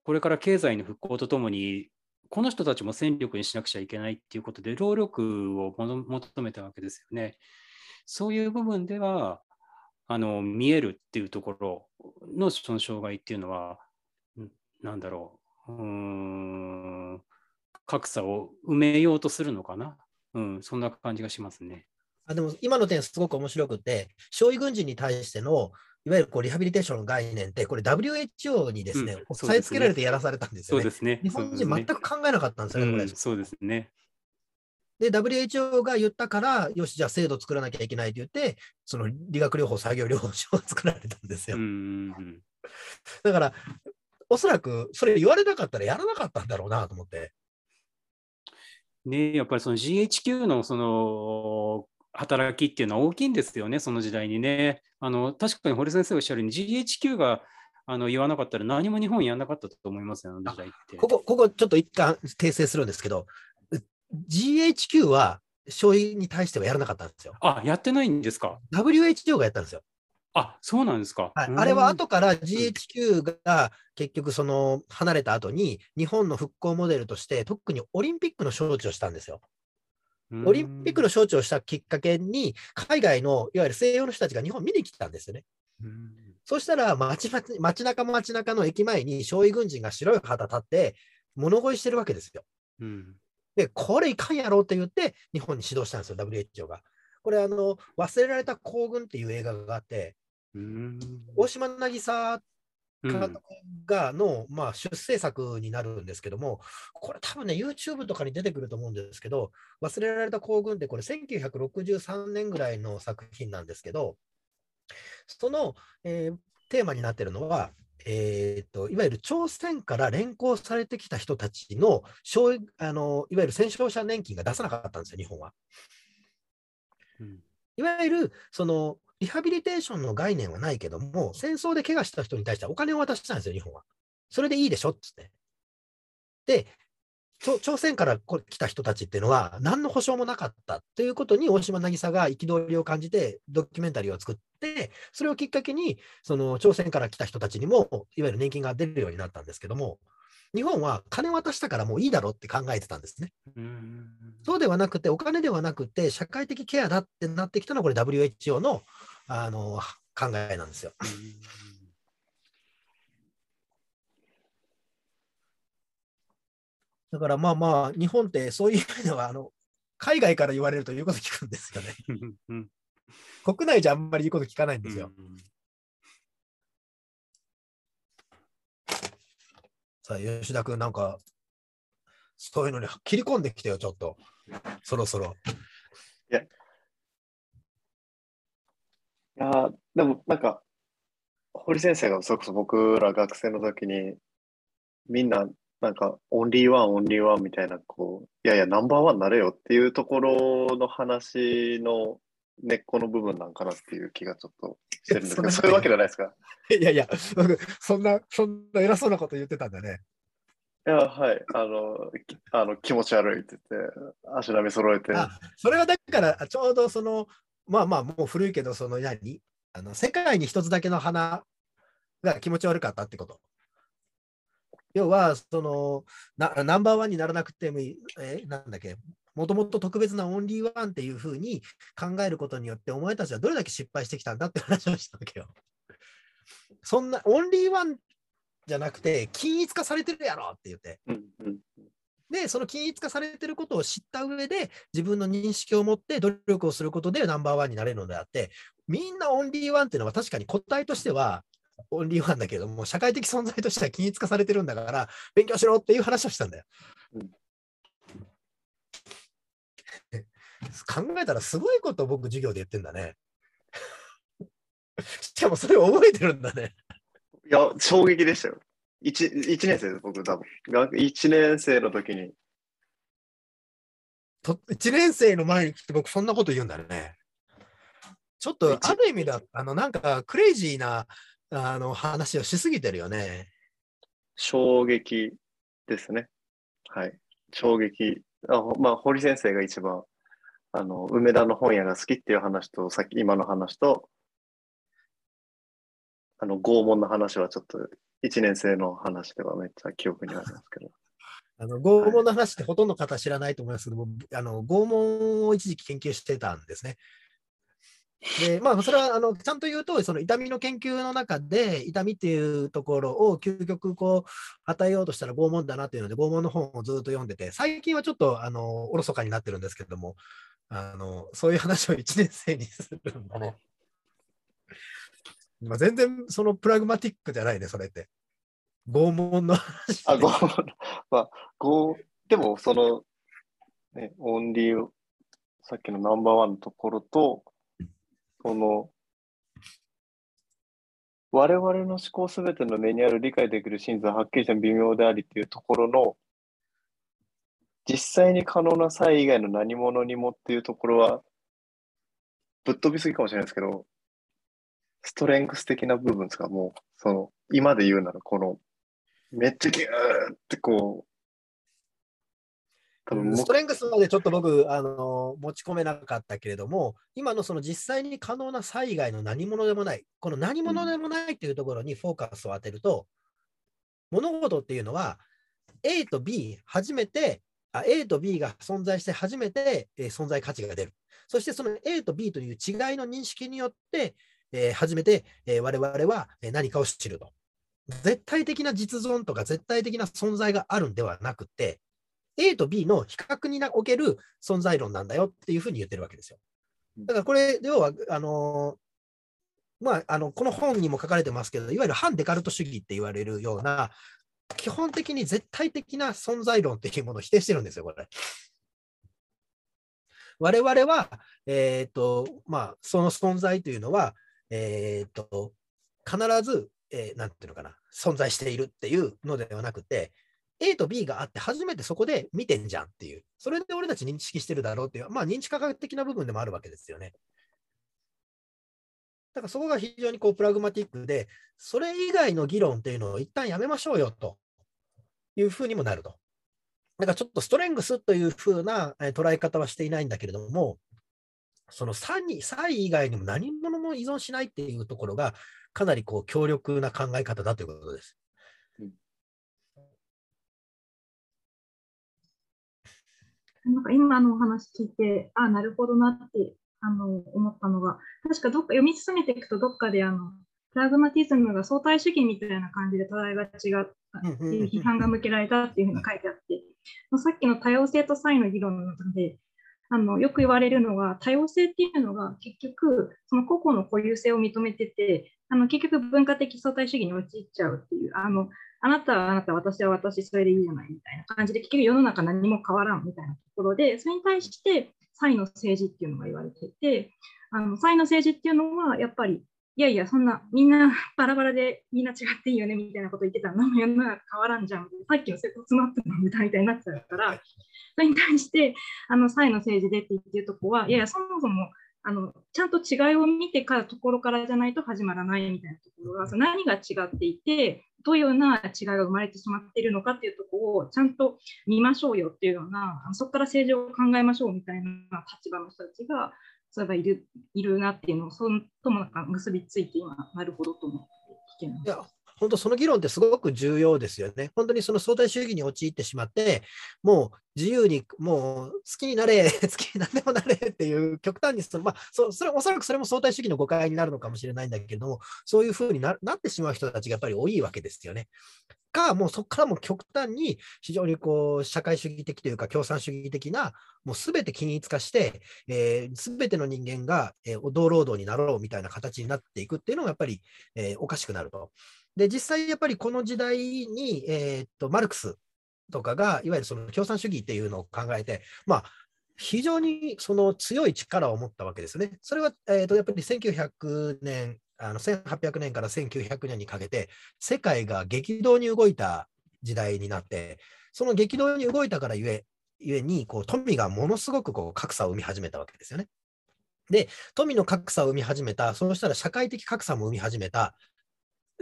これから経済の復興とともに、この人たちも戦力にしなくちゃいけないっていうことで、労力を求めたわけですよね。そういう部分では、あの見えるっていうところのその障害っていうのは、んなんだろう、うん、格差を埋めようとするのかな？うん、そんな感じがしますね。あでも今の点すごく面白くて、傷痍軍人に対してのいわゆるこうリハビリテーションの概念って、これ WHO にですね、うん押さえつけられてやらされたんですよね。そうですね。日本人全く考えなかったんですよね、これ。うん、そうですね。で、WHO が言ったから、よし、じゃあ制度作らなきゃいけないと言って、その理学療法、作業療法書が作られたんですよ。うんうんうんだから、おそらくそれ言われなかったらやらなかったんだろうなと思って。ね、やっぱりその GHQ のその働きっていうのは大きいんですよね、その時代にね。あの確かに堀先生おっしゃるように GHQ があの言わなかったら何も日本やんなかったと思いますよ、あの時代って。ここ、ここちょっと一貫訂正するんですけど、う GHQ は傷痍に対してはやらなかったんですよ。あ、やってないんですか？WHO がやったんですよ。あ、そうなんですか。うんはいあれは後から GHQ が結局その離れた後に日本の復興モデルとして特にオリンピックの招致をしたんですよ。オリンピックの招致をしたきっかけに海外のいわゆる西洋の人たちが日本見に来たんですよね。うんそしたら街街街中街中の駅前に傷痍軍人が白い旗立って物乞いしてるわけですよ。うんで、これいかんやろうって言って日本に指導したんですよ、WHO が。これあの、忘れられた行軍っていう映画があって、うん大島渚うん監督がの、まあ、出世作になるんですけども、これ多分ね、YouTube とかに出てくると思うんですけど、忘れられた行軍ってこれ1963年ぐらいの作品なんですけど、その、えーテーマになってるのは、えーと、いわゆる朝鮮から連行されてきた人たちの傷あの、いわゆる戦傷者年金が出さなかったんですよ、日本は。うんいわゆるそのリハビリテーションの概念はないけども、戦争で怪我した人に対してはお金を渡したんですよ、日本は。それでいいでしょっつって。で、朝鮮からこ来た人たちっていうのは、何の保証もなかったということに、大島渚が憤りを感じて、ドキュメンタリーを作って、それをきっかけに、その朝鮮から来た人たちにも、いわゆる年金が出るようになったんですけども、日本は金渡したからもういいだろうって考えてたんですね。うんそうではなくて、お金ではなくて、社会的ケアだってなってきたのは、これ WHO のあの考えなんですよ。だからまあまあ、日本ってそういう意味では、あの海外から言われると言うこと聞くんですよね。国内じゃあんまり言うこと聞かないんですよ。さあ、吉田君、なんか、そういうのに切り込んできてよ、ちょっと。そろそろ。いやーでもなんか、堀先生がそれこそ僕ら学生の時に、みんななんか、オンリーワン、オンリーワンみたいな、こう、いやいや、ナンバーワンになれよっていうところの話の根っこの部分なんかなっていう気がちょっとしてるんですけど、いやそういうわけじゃないですか？いやいや、僕、そんな、そんな偉そうなこと言ってたんだね。いや、はい、あの、きあの気持ち悪いって言って、足並み揃えて、あそれはだから、ちょうどその、まあまあ、もう古いけど、その何？あの世界に一つだけの花が気持ち悪かったってこと。要は、そのな、ナンバーワンにならなくてもいい、え、なんだっけ、もともと特別なオンリーワンっていうふうに考えることによって、お前たちはどれだけ失敗してきたんだって話をしたわけよ。そんな、オンリーワンじゃなくて、均一化されてるやろって言って。で、その均一化されてることを知った上で、自分の認識を持って努力をすることでナンバーワンになれるのであって、みんなオンリーワンっていうのは確かに個体としてはオンリーワンだけども、社会的存在としては均一化されてるんだから、勉強しろっていう話をしたんだよ。うん考えたらすごいことを僕授業で言ってんだね。しかもそれを覚えてるんだね。いや、衝撃でしたよ。一一年生です、僕多分。学一年生の時に。と1年生の前に来て僕そんなこと言うんだね。ちょっと一ある意味だ、あのなんかクレイジーなあの話をしすぎてるよね。衝撃ですね。はい。衝撃。あほまあ、堀先生が一番、あの、梅田の本屋が好きっていう話と、さっき今の話と、あの、拷問の話はちょっと、一年生の話ではめっちゃ記憶にありますけど。あの拷問の話ってほとんどの方知らないと思いますけども、あの拷問を一時期研究してたんですね。で、まあ、それはあのちゃんと言うと、その痛みの研究の中で、痛みっていうところを究極こう与えようとしたら拷問だなっていうので、拷問の本をずっと読んでて、最近はちょっとあのおろそかになってるんですけども、あのそういう話を1年生にするんだね。まあ、全然そのプラグマティックじゃないね、それって。拷問の話。あ、拷問、まあ、拷、でも、その、ね、オンリー、さっきのナンバーワンのところと、その、我々の思考すべての根にある理解できる真実ははっきりした微妙でありっていうところの、実際に可能な際以外の何者にもっていうところは、ぶっ飛びすぎかもしれないですけど、ストレングス的な部分ですか、もう、その、今で言うなら、この、めっちゃギューってこう、多分もストレングスまでちょっと僕、あの持ち込めなかったけれども、今のその実際に可能な災害の何者でもない、この何者でもないっていうところにフォーカスを当てると、物事っていうのは A と B 初めてあ A と B が存在して初めて、えー存在価値が出る。そしてその A と B という違いの認識によって、えー初めて、えー我々はえー何かを知ると。絶対的な実存とか絶対的な存在があるんではなくて、A と B の比較における存在論なんだよっていうふうに言ってるわけですよ。だからこれ、要は、あのーまあ、あのこの本にも書かれてますけど、いわゆる反デカルト主義って言われるような、基本的に絶対的な存在論っていうものを否定してるんですよ、これ。我々は、えーとまあ、その存在というのは、えー、と必ず、えーなんていうのかな、存在しているっていうのではなくて、A と B があって、初めてそこで見てんじゃんっていう、それで俺たち認識してるだろうっていう、まあ、認知科学的な部分でもあるわけですよね。だからそこが非常にこうプラグマティックで、それ以外の議論っていうのを一旦やめましょうよというふうにもなると。だからちょっとストレングスというふうな捉え方はしていないんだけれども、その差に、差異以外にも何者も依存しないっていうところが、かなりこう強力な考え方だということです。なんか今のお話聞いて、あなるほどなってあの思ったのが、確かどっか読み進めていくと、どっかであのプラグマティズムが相対主義みたいな感じで捉えがちがっていう批判が向けられたっていうふうに書いてあって、さっきの多様性と差異の議論の中で、あのよく言われるのが、多様性っていうのが結局、その個々の固有性を認めてて、あの結局文化的相対主義に陥っちゃうっていう、あのあなたはあなた、私は私、それでいいじゃないみたいな感じで、結局世の中何も変わらんみたいなところで、それに対して、才の政治っていうのが言われていて、あの差異の政治っていうのは、やっぱり、いやいや、そんな、みんなバラバラでみんな違っていいよねみたいなこと言ってたら、何 も世の中変わらんじゃん。さっきのセコツマップの歌みたいになっちゃうから、それに対して、あの、差異の政治でって言ってるとこは、いやいや、そもそも、あのちゃんと違いを見てからところからじゃないと始まらないみたいなところがその何が違っていてどういうような違いが生まれてしまっているのかっていうところをちゃんと見ましょうよっていうようなそこから政治を考えましょうみたいな立場の人たちがそういえばいるいるなっていうのをそともなんか結びついて今なるほどと思って聞けました。本当その議論ってすごく重要ですよね。本当にその相対主義に陥ってしまって、もう自由にもう好きになれ、好きに何でもなれっていう極端にその、まあ、そそれおそらくそれも相対主義の誤解になるのかもしれないんだけれども、そういうふうにななってしまう人たちがやっぱり多いわけですよね。か、もうそこからも極端に非常にこう社会主義的というか共産主義的な、もうすべて均一化して、す、べ、ての人間が、えー、同労働になろうみたいな形になっていくっていうのがやっぱり、えー、おかしくなると。で、実際やっぱりこの時代に、えー、っと、マルクスとかが、いわゆるその共産主義っていうのを考えて、まあ、非常にその強い力を持ったわけですね。それは、えー、とやっぱり1900年、あの1800年から1900年にかけて、世界が激動に動いた時代になって、その激動に動いたからゆえゆえにこう、富がものすごくこう格差を生み始めたわけですよね。で、富の格差を生み始めた、そうしたら社会的格差も生み始めた、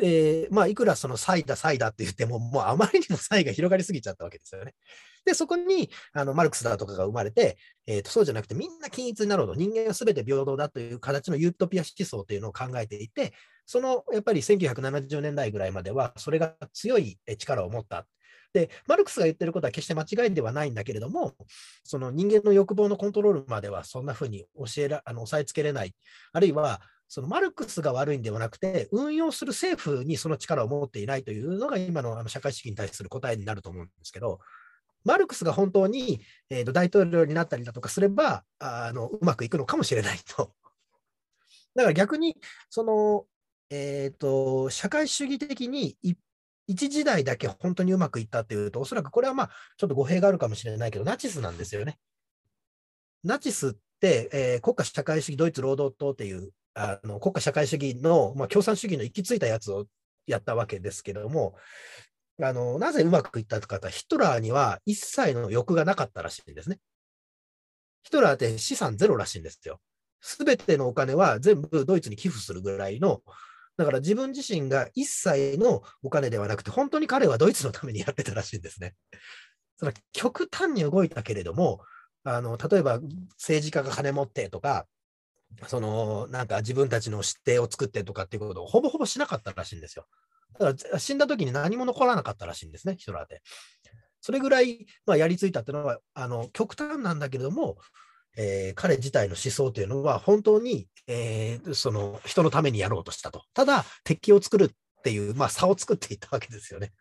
えー、まあ、いくらその差異だ、差異だって言っても、もうあまりにも差異が広がりすぎちゃったわけですよね。で、そこにあのマルクスだとかが生まれて、えーと、そうじゃなくて、みんな均一になろうと、人間はすべて平等だという形のユートピア思想というのを考えていて、そのやっぱり1970年代ぐらいまでは、それが強い力を持った。で、マルクスが言ってることは決して間違いではないんだけれども、その人間の欲望のコントロールまではそんなふうに教えらあの抑えつけれない、あるいはそのマルクスが悪いんではなくて、運用する政府にその力を持っていないというのが今のあの社会主義に対する答えになると思うんですけど、マルクスが本当に、えーと、大統領になったりだとかすればあの、うまくいくのかもしれないと。だから逆に、その、えーと、社会主義的に一時代だけ本当にうまくいったっていうと、おそらくこれはまあ、ちょっと語弊があるかもしれないけど、ナチスなんですよね。ナチスって、えー、国家社会主義ドイツ労働党っていうあの国家社会主義の、まあ、共産主義の行き着いたやつをやったわけですけども、あのなぜうまくいったかとヒトラーには一切の欲がなかったらしいんですね。ヒトラーって資産ゼロらしいんですよ。すべてのお金は全部ドイツに寄付するぐらいの、だから自分自身が一切のお金ではなくて、本当に彼はドイツのためにやってたらしいんですね。その極端に動いたけれども、あの例えば政治家が金持ってとか、そのなんか自分たちの指定を作ってとかっていうことをほぼほぼしなかったらしいんですよ。だから死んだ時に何も残らなかったらしいんですね、ヒトラーって。それぐらい、まあ、やりついたっていうのはあの極端なんだけれども、えー、彼自体の思想というのは本当に、えー、その人のためにやろうとしたと。ただ、敵を作るっていう、まあ、差を作っていったわけですよね。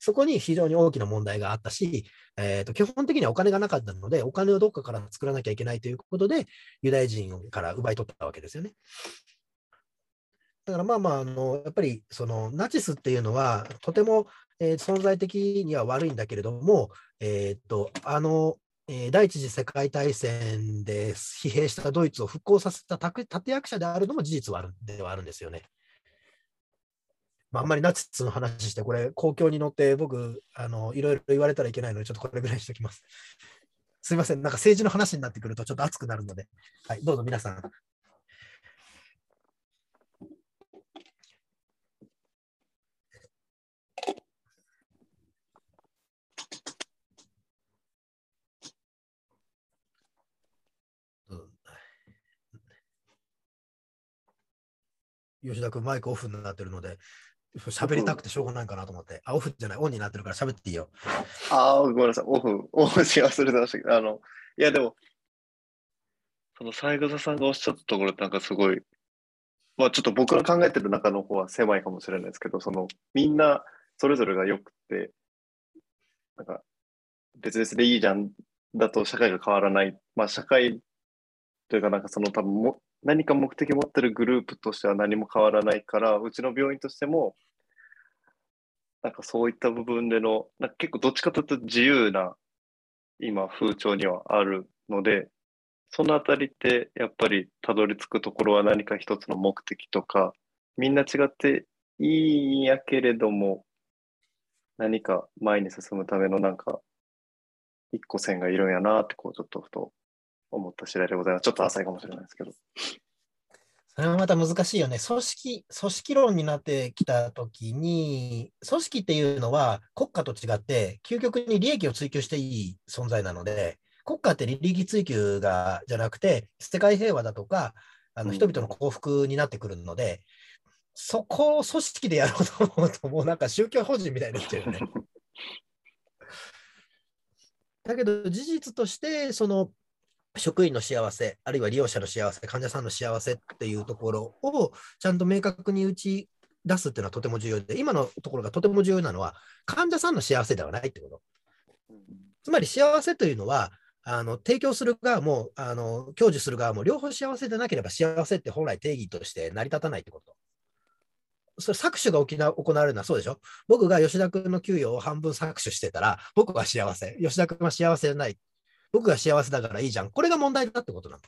そこに非常に大きな問題があったし、えーと、基本的にはお金がなかったので、お金をどっかから作らなきゃいけないということで、ユダヤ人から奪い取ったわけですよね。だからまあまあ、あのやっぱりそのナチスっていうのは、とても、えー、存在的には悪いんだけれども、えーとあのえー、第一次世界大戦で疲弊したドイツを復興させた立役者であるのも事実はあるではあるんですよね。まあ、あんまりナチスの話して、これ、公共に乗って僕あの、いろいろ言われたらいけないので、ちょっとこれぐらいにしておきます。すみません、なんか政治の話になってくるとちょっと熱くなるので、はい、どうぞ皆さん。吉田君、マイクオフになってるので、喋りたくてしょうがないかなと思って。あ、オフじゃない、オンになってるから喋っていいよ。ああ、ごめんなさい、オフ、オフし忘れてましたけど、あの、いやでも、その三枝さんがおっしゃったところってなんかすごい、まあちょっと僕が考えてる中の方は狭いかもしれないですけど、そのみんなそれぞれがよくて、なんか別々でいいじゃんだと社会が変わらない。まあ社会というかなんかその多分も何か目的を持ってるグループとしては何も変わらないから、うちの病院としても、なんかそういった部分での、なんか結構どっちかというと自由な今風潮にはあるので、そのあたりってやっぱりたどり着くところは何か一つの目的とか、みんな違っていいんやけれども、何か前に進むためのなんか一個線がいるんやなってこうちょっとふと思った次第でございます。ちょっと浅いかもしれないですけど。それはまた難しいよね。組織、組織論になってきたときに、組織っていうのは国家と違って、究極に利益を追求していい存在なので、国家って利益追求がじゃなくて、世界平和だとか、あの人々の幸福になってくるので、そこを組織でやろうと思うと、もうなんか宗教法人みたいになっちゃうよね。だけど、事実として、その職員の幸せ、あるいは利用者の幸せ、患者さんの幸せっていうところをちゃんと明確に打ち出すっていうのはとても重要で、今のところがとても重要なのは、患者さんの幸せではないってこと。つまり幸せというのは、あの提供する側もあの享受する側も両方幸せでなければ幸せって本来定義として成り立たないってこと。それ搾取が起きな行われるのはそうでしょ僕が吉田君の給与を半分搾取してたら僕は幸せ。吉田君は幸せじゃない。僕が幸せだからいいじゃん。これが問題だってことなの。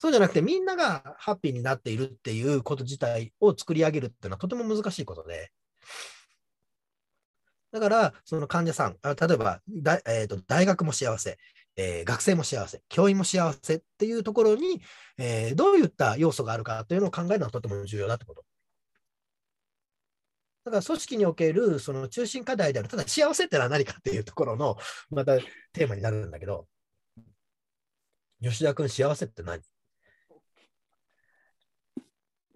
そうじゃなくてみんながハッピーになっているっていうこと自体を作り上げるっていうのはとても難しいことで。だから、その患者さん、例えばだ、えーと、大学も幸せ、えー、学生も幸せ、教員も幸せっていうところに、えー、どういった要素があるかというのを考えるのはとても重要だってこと。だから組織におけるその中心課題である、ただ幸せってのは何かっていうところのまたテーマになるんだけど、吉田君、幸せって何？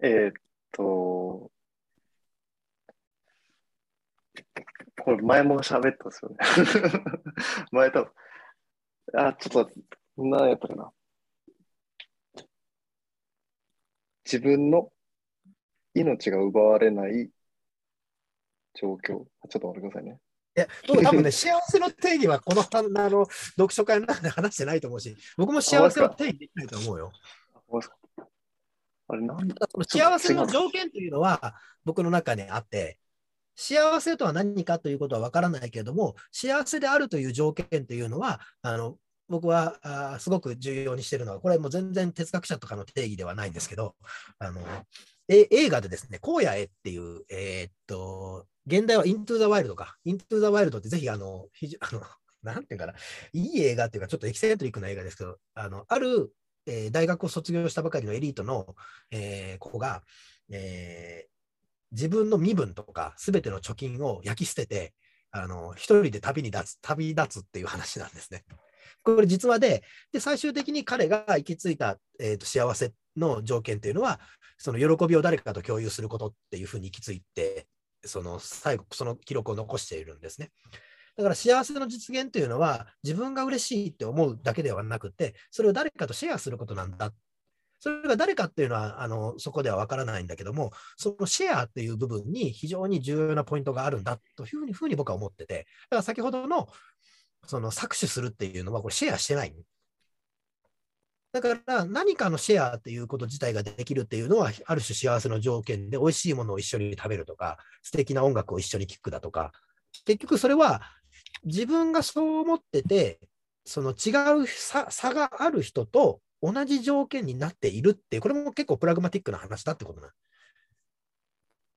えー、っと、これ前も喋ったんですよね。前多分、あ、ちょっと、何やったかな。自分の命が奪われない状況。ちょっと待ってくださいね。いや、僕多分ね、幸せの定義はこのあの読書会の中で話してないと思うし、僕も幸せの定義できないと思うよ。あれなんだ幸せの条件というのは僕の中にあって、幸せとは何かということは分からないけれども、幸せであるという条件というのは、あの僕はあすごく重要にしているのは、これもう全然哲学者とかの定義ではないんですけど、あのえ映画でですね、荒野へっていう、えー、っと、現代はイントゥー・ザ・ワイルドか。イントゥー・ザ・ワイルドってぜひ、あの、非常 あのなんていうかな、いい映画っていうか、ちょっとエキセントリックな映画ですけど、あのある、えー大学を卒業したばかりのエリートの、えー子が、えー自分の身分とか、すべての貯金を焼き捨てて、あの一人で旅に立つ、旅立つっていう話なんですね。これ実話で、で最終的に彼が行き着いた、えーと幸せの条件というのは、その喜びを誰かと共有することっていうふうに行き着いて、その最後、その記録を残しているんですね。だから幸せの実現というのは、自分が嬉しいって思うだけではなくて、それを誰かとシェアすることなんだ。それが誰かっていうのはあのそこでは分からないんだけども、そのシェアっていう部分に非常に重要なポイントがあるんだというふうにふうに僕は思ってて、だから先ほどのその搾取するっていうのは、これシェアしてない。だから何かのシェアっていうこと自体ができるっていうのは、ある種幸せの条件で、美味しいものを一緒に食べるとか、素敵な音楽を一緒に聴くだとか、結局それは自分がそう思ってて、その違う差がある人と同じ条件になっているって、これも結構プラグマティックな話だってことなの。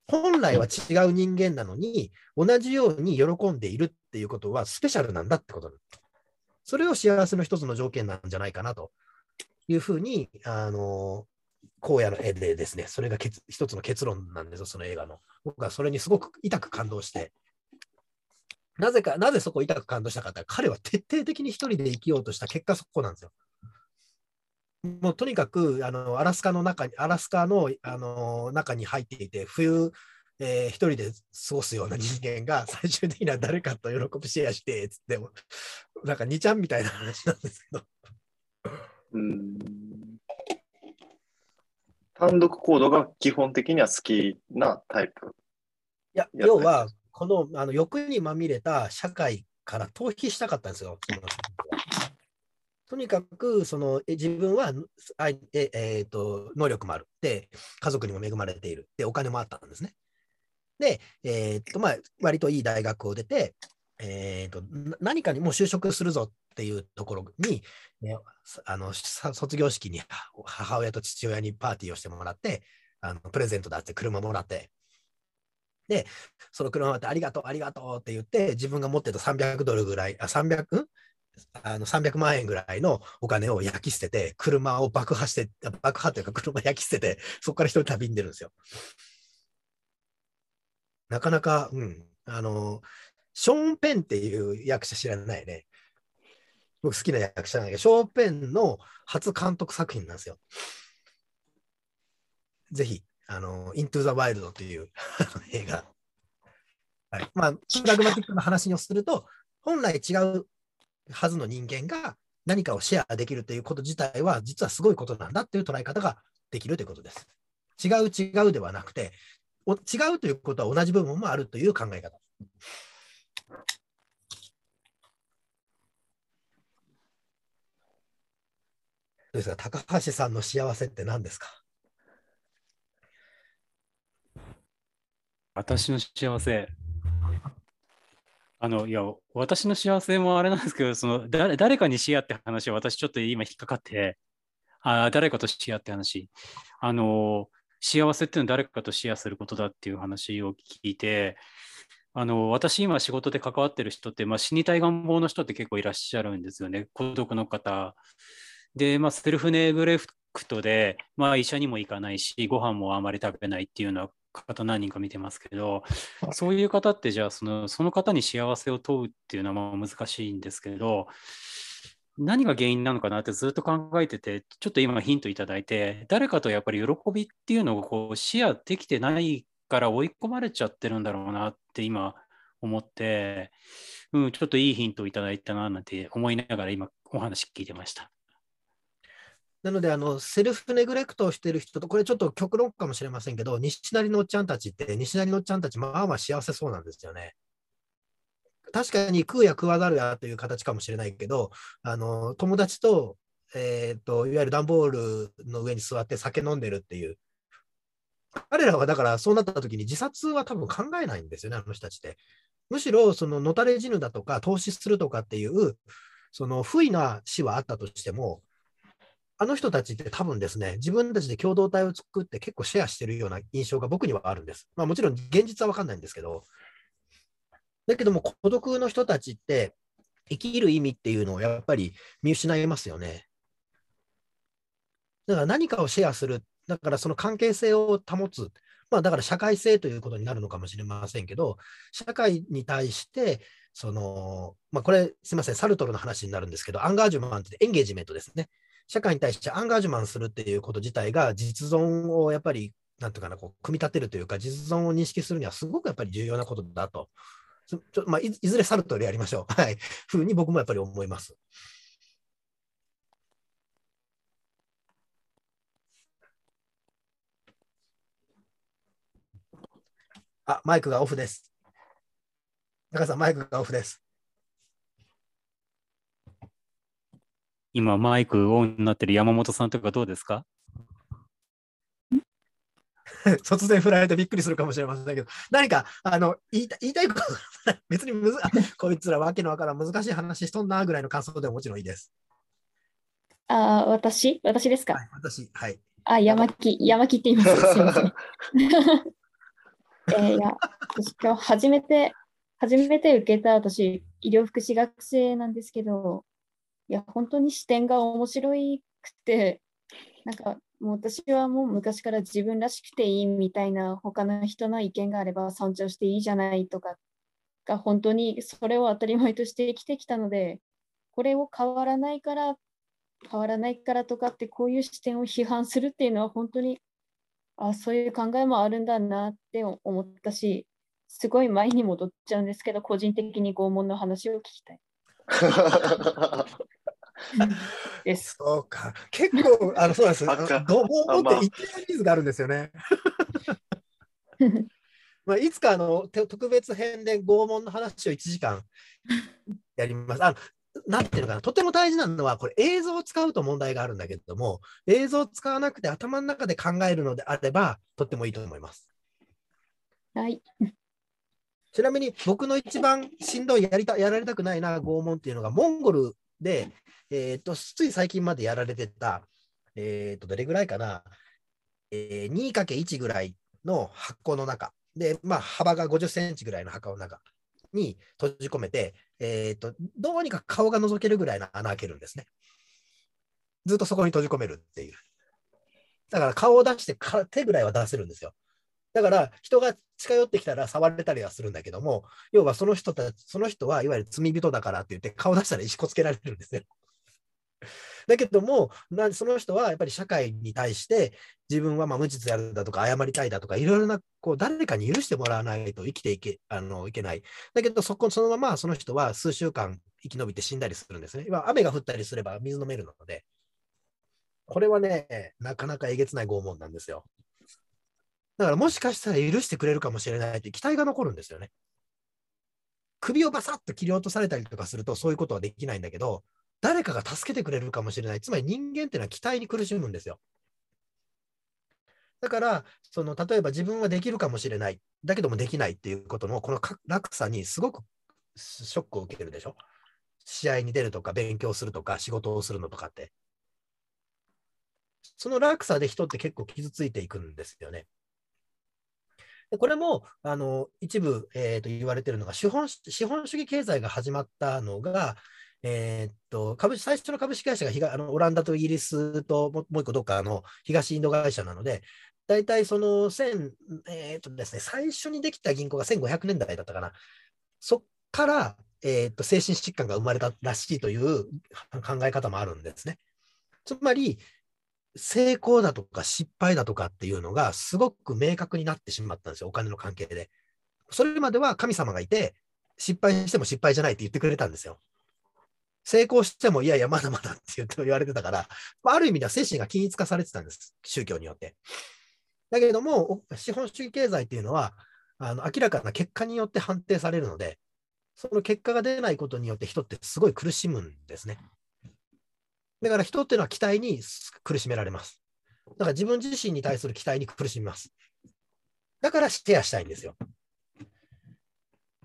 本来は違う人間なのに、同じように喜んでいるっていうことはスペシャルなんだってことなの。それを幸せの一つの条件なんじゃないかなというふうに、あの、荒野の絵でですね、それが一つの結論なんですよ、その映画の。僕はそれにすごく痛く感動して、なぜか、なぜそこ痛く感動したかって、彼は徹底的に一人で生きようとした結果、そこなんですよ。もうとにかくあのアラスカの中に、アラスカのあの中に入っていて、冬、えー一人で過ごすような人間が、最終的には誰かと喜ぶシェアして、つって、なんか2ちゃんみたいな話なんですけど。うん単独行動が基本的には好きなタイプ。いや、や要は、このあの欲にまみれた社会から逃避したかったんですよ。とにかくそのえ自分はあいええーと能力もある。で、家族にも恵まれている。で、お金もあったんですね。で、えーとまあ、割といい大学を出て、えーと何かにもう就職するぞっていうところに、ね、あの卒業式に母親と父親にパーティーをしてもらって、あのプレゼントだって車もらって、で、その車もらってありがとう、ありがとうって言って、自分が持ってた300ドルぐらい、あ、300あの300万円ぐらいのお金を焼き捨てて、車を爆破して、爆破というか車焼き捨てて、そこから一人旅に出るんですよ。なかなか、うん、あの、ショーン・ペンっていう役者知らないね。僕好きな役者なんだけど、ショーン・ペンの初監督作品なんですよ。ぜひ、あの、イントゥ・ザ・ワイルドという 映画。はい。まあ、プラグマティックな話をすると、本来違うはずの人間が何かをシェアできるということ自体は、実はすごいことなんだっていう捉え方ができるということです。違う違うではなくて、お違うということは同じ部分もあるという考え方。どうですか？高橋さんの幸せって何ですか？私の幸せ。あの、いや、私の幸せもあれなんですけど、その誰誰かにシェアって話は私ちょっと今引っかかって、あ誰かとシェアって話。あの、幸せっていうのは誰かとシェアすることだっていう話を聞いて、あの、私今仕事で関わってる人って、まあ、死にたい願望の人って結構いらっしゃるんですよね。孤独の方。で、まあ、セルフネグレクトで、まあ、医者にも行かないし、ご飯もあまり食べないっていうような方何人か見てますけど、そういう方ってじゃあその、その方に幸せを問うっていうのはまあ難しいんですけど、何が原因なのかなってずっと考えてて、ちょっと今ヒントいただいて、誰かとやっぱり喜びっていうのをこうシェアできてないから追い込まれちゃってるんだろうなって今思って、うん、ちょっといいヒントをいただいたななんて思いながら今お話聞いてました。なのであの、セルフネグレクトをしている人と、これちょっと極論かもしれませんけど、西成のおっちゃんたちって、西成のおっちゃんたち、まあまあ幸せそうなんですよね。確かに食うや食わざるやという形かもしれないけど、あの友達と,、えー、と、いわゆる段ボールの上に座って酒飲んでるっていう。彼らはだからそうなった時に自殺は多分考えないんですよね、あの人たちって。むしろ、そののたれ死ぬだとか、投資するとかっていう、その不意な死はあったとしても、あの人たちって多分ですね、自分たちで共同体を作って結構シェアしてるような印象が僕にはあるんです。まあもちろん現実は分かんないんですけど、だけども孤独の人たちって生きる意味っていうのをやっぱり見失いますよね。だから何かをシェアする、だからその関係性を保つ、まあだから社会性ということになるのかもしれませんけど、社会に対して、その、まあこれすみません、サルトルの話になるんですけど、アンガージュマンってエンゲージメントですね。社会に対してアンガージュマンするっていうこと自体が実存をやっぱり、なんとかな、こう、組み立てるというか、実存を認識するにはすごくやっぱり重要なことだと。ちょまあ、いずれサルトルやりましょう。はい。ふうに僕もやっぱり思います。あ、マイクがオフです。中さん、マイクがオフです。今、マイクオンになってる山本さんとかどうですか？突然振られてびっくりするかもしれませんけど、何かあの言いた言いたいこと、別にむずあこいつらわけのわからん難しい話しとんなぐらいの感想でももちろんいいです。あー、私？私ですか、はい、私、はい。あ、山木、山木って言います。すいません。えーいや、私今日初めて、初めて受けた私、医療福祉学生なんですけど、いや、本当に視点が面白いくて、なんか、もう私はもう昔から自分らしくていいみたいな他の人の意見があれば尊重していいじゃないとかが本当にそれを当たり前として生きてきたので、これを変わらないから変わらないからとかってこういう視点を批判するっていうのは本当にあそういう考えもあるんだなって思ったしすごい前に戻っちゃうんですけど個人的に拷問の話を聞きたい です。そうか。結構、あのそうです。あかどうあまあって一定のニーズがあるんですよね。まあ、いつかあのて特別編で拷問の話を1時間やります。あのなんていうのかな、とても大事なのは、これ映像を使うと問題があるんだけれども、映像を使わなくて頭の中で考えるのであれば、とってもいいと思います。はい。ちなみに僕の一番しんどいやりたやられたくないな拷問っていうのがモンゴルで、えー、とつい最近までやられてた、えー、とどれぐらいかな、えー 2×1 ぐらいの箱の中で、まあ、幅が50センチぐらいの箱の中に閉じ込めて、えー、とどうにか顔が覗けるぐらいの穴開けるんですね。ずっとそこに閉じ込めるっていう。だから顔を出してか手ぐらいは出せるんですよ。だから人が近寄ってきたら触れたりはするんだけども、要はその人た、その人はいわゆる罪人だからって言って顔出したら石こつけられるんですよ。だけどもな、その人はやっぱり社会に対して自分はまあ無実であるだとか謝りたいだとかいろいろなこう誰かに許してもらわないと生きていけあのいけない。だけどそこそのままその人は数週間生き延びて死んだりするんですね。今雨が降ったりすれば水飲めるので。これはね、なかなかえげつない拷問なんですよ。だからもしかしたら許してくれるかもしれないって期待が残るんですよね。首をバサッと切り落とされたりとかするとそういうことはできないんだけど、誰かが助けてくれるかもしれない。つまり人間っていうのは期待に苦しむんですよ。だから、その例えば自分はできるかもしれない。だけどもできないっていうことのこの落差にすごくショックを受けるでしょ？試合に出るとか勉強するとか仕事をするのとかって。その落差で人って結構傷ついていくんですよね。これもあの一部、えーと言われているのが資本、資本主義経済が始まったのが、えーっと株最初の株式会社が東あのオランダとイギリスともう一個どっかの東インド会社なので、大体その1、えーっとですね、最初にできた銀行が1500年代だったかな。そっから、えーっと精神疾患が生まれたらしいという考え方もあるんですね。つまり、成功だとか失敗だとかっていうのがすごく明確になってしまったんですよ、お金の関係で。それまでは神様がいて、失敗しても失敗じゃないって言ってくれたんですよ。成功しても、いやいや、まだまだって言って言われてたから、まある意味では精神が均一化されてたんです、宗教によって。だけれども、資本主義経済っていうのは、あの明らかな結果によって判定されるので、その結果が出ないことによって人ってすごい苦しむんですね。だから人っていうのは期待に苦しめられます。だから自分自身に対する期待に苦しみます。だからシェアしたいんですよ。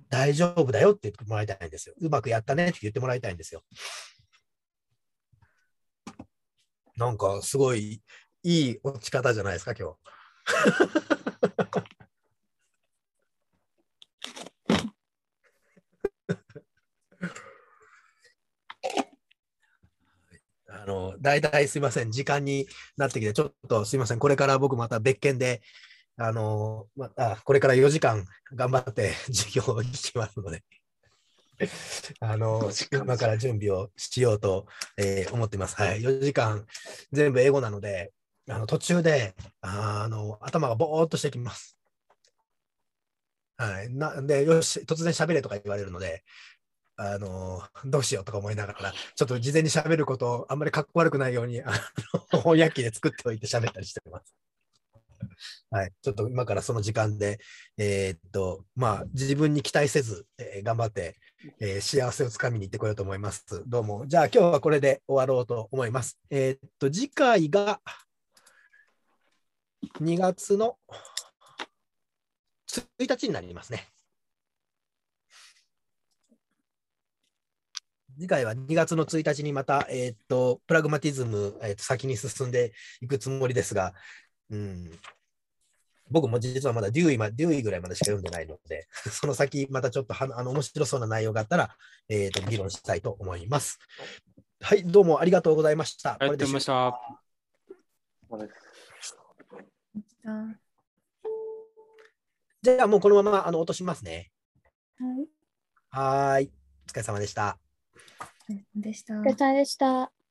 大丈夫だよって言ってもらいたいんですよ。うまくやったねって言ってもらいたいんですよ。なんかすごいいい落ち方じゃないですか、今日。あの、大体すいません、時間になってきて、ちょっとすいません、これから僕また別件で、あの、また、これから4時間頑張って 授業を聞きますので、あの、今から準備をしようと、えー思ってます。はい、4時間全部英語なので、あの途中であの頭がぼーっとしてきます。はい、なんで、よし、突然喋れとか言われるので、あのどうしようとか思いながら、ちょっと事前に喋ることをあんまりかっこ悪くないように、あの 翻訳機で作っておいて喋ったりしてます。はい、ちょっと今からその時間で、えーっと、まあ、自分に期待せず、えー頑張って、えー幸せをつかみに行ってこようと思います。どうも。じゃあ、今日はこれで終わろうと思います。えーっと、次回が2月の1日になりますね。次回は2月の1日にまた、えーっと、プラグマティズム、えーっと先に進んでいくつもりですが、うん、僕も実はまだデューイまデューイぐらいまでしか読んでないので、その先またちょっとはあの面白そうな内容があったら、えーっと議論したいと思います。はい、どうもありがとうございました。ありがとうございました。じゃあもうこのままあの落としますね。い。はーい。お疲れ様でした。でした。お疲れ様でした。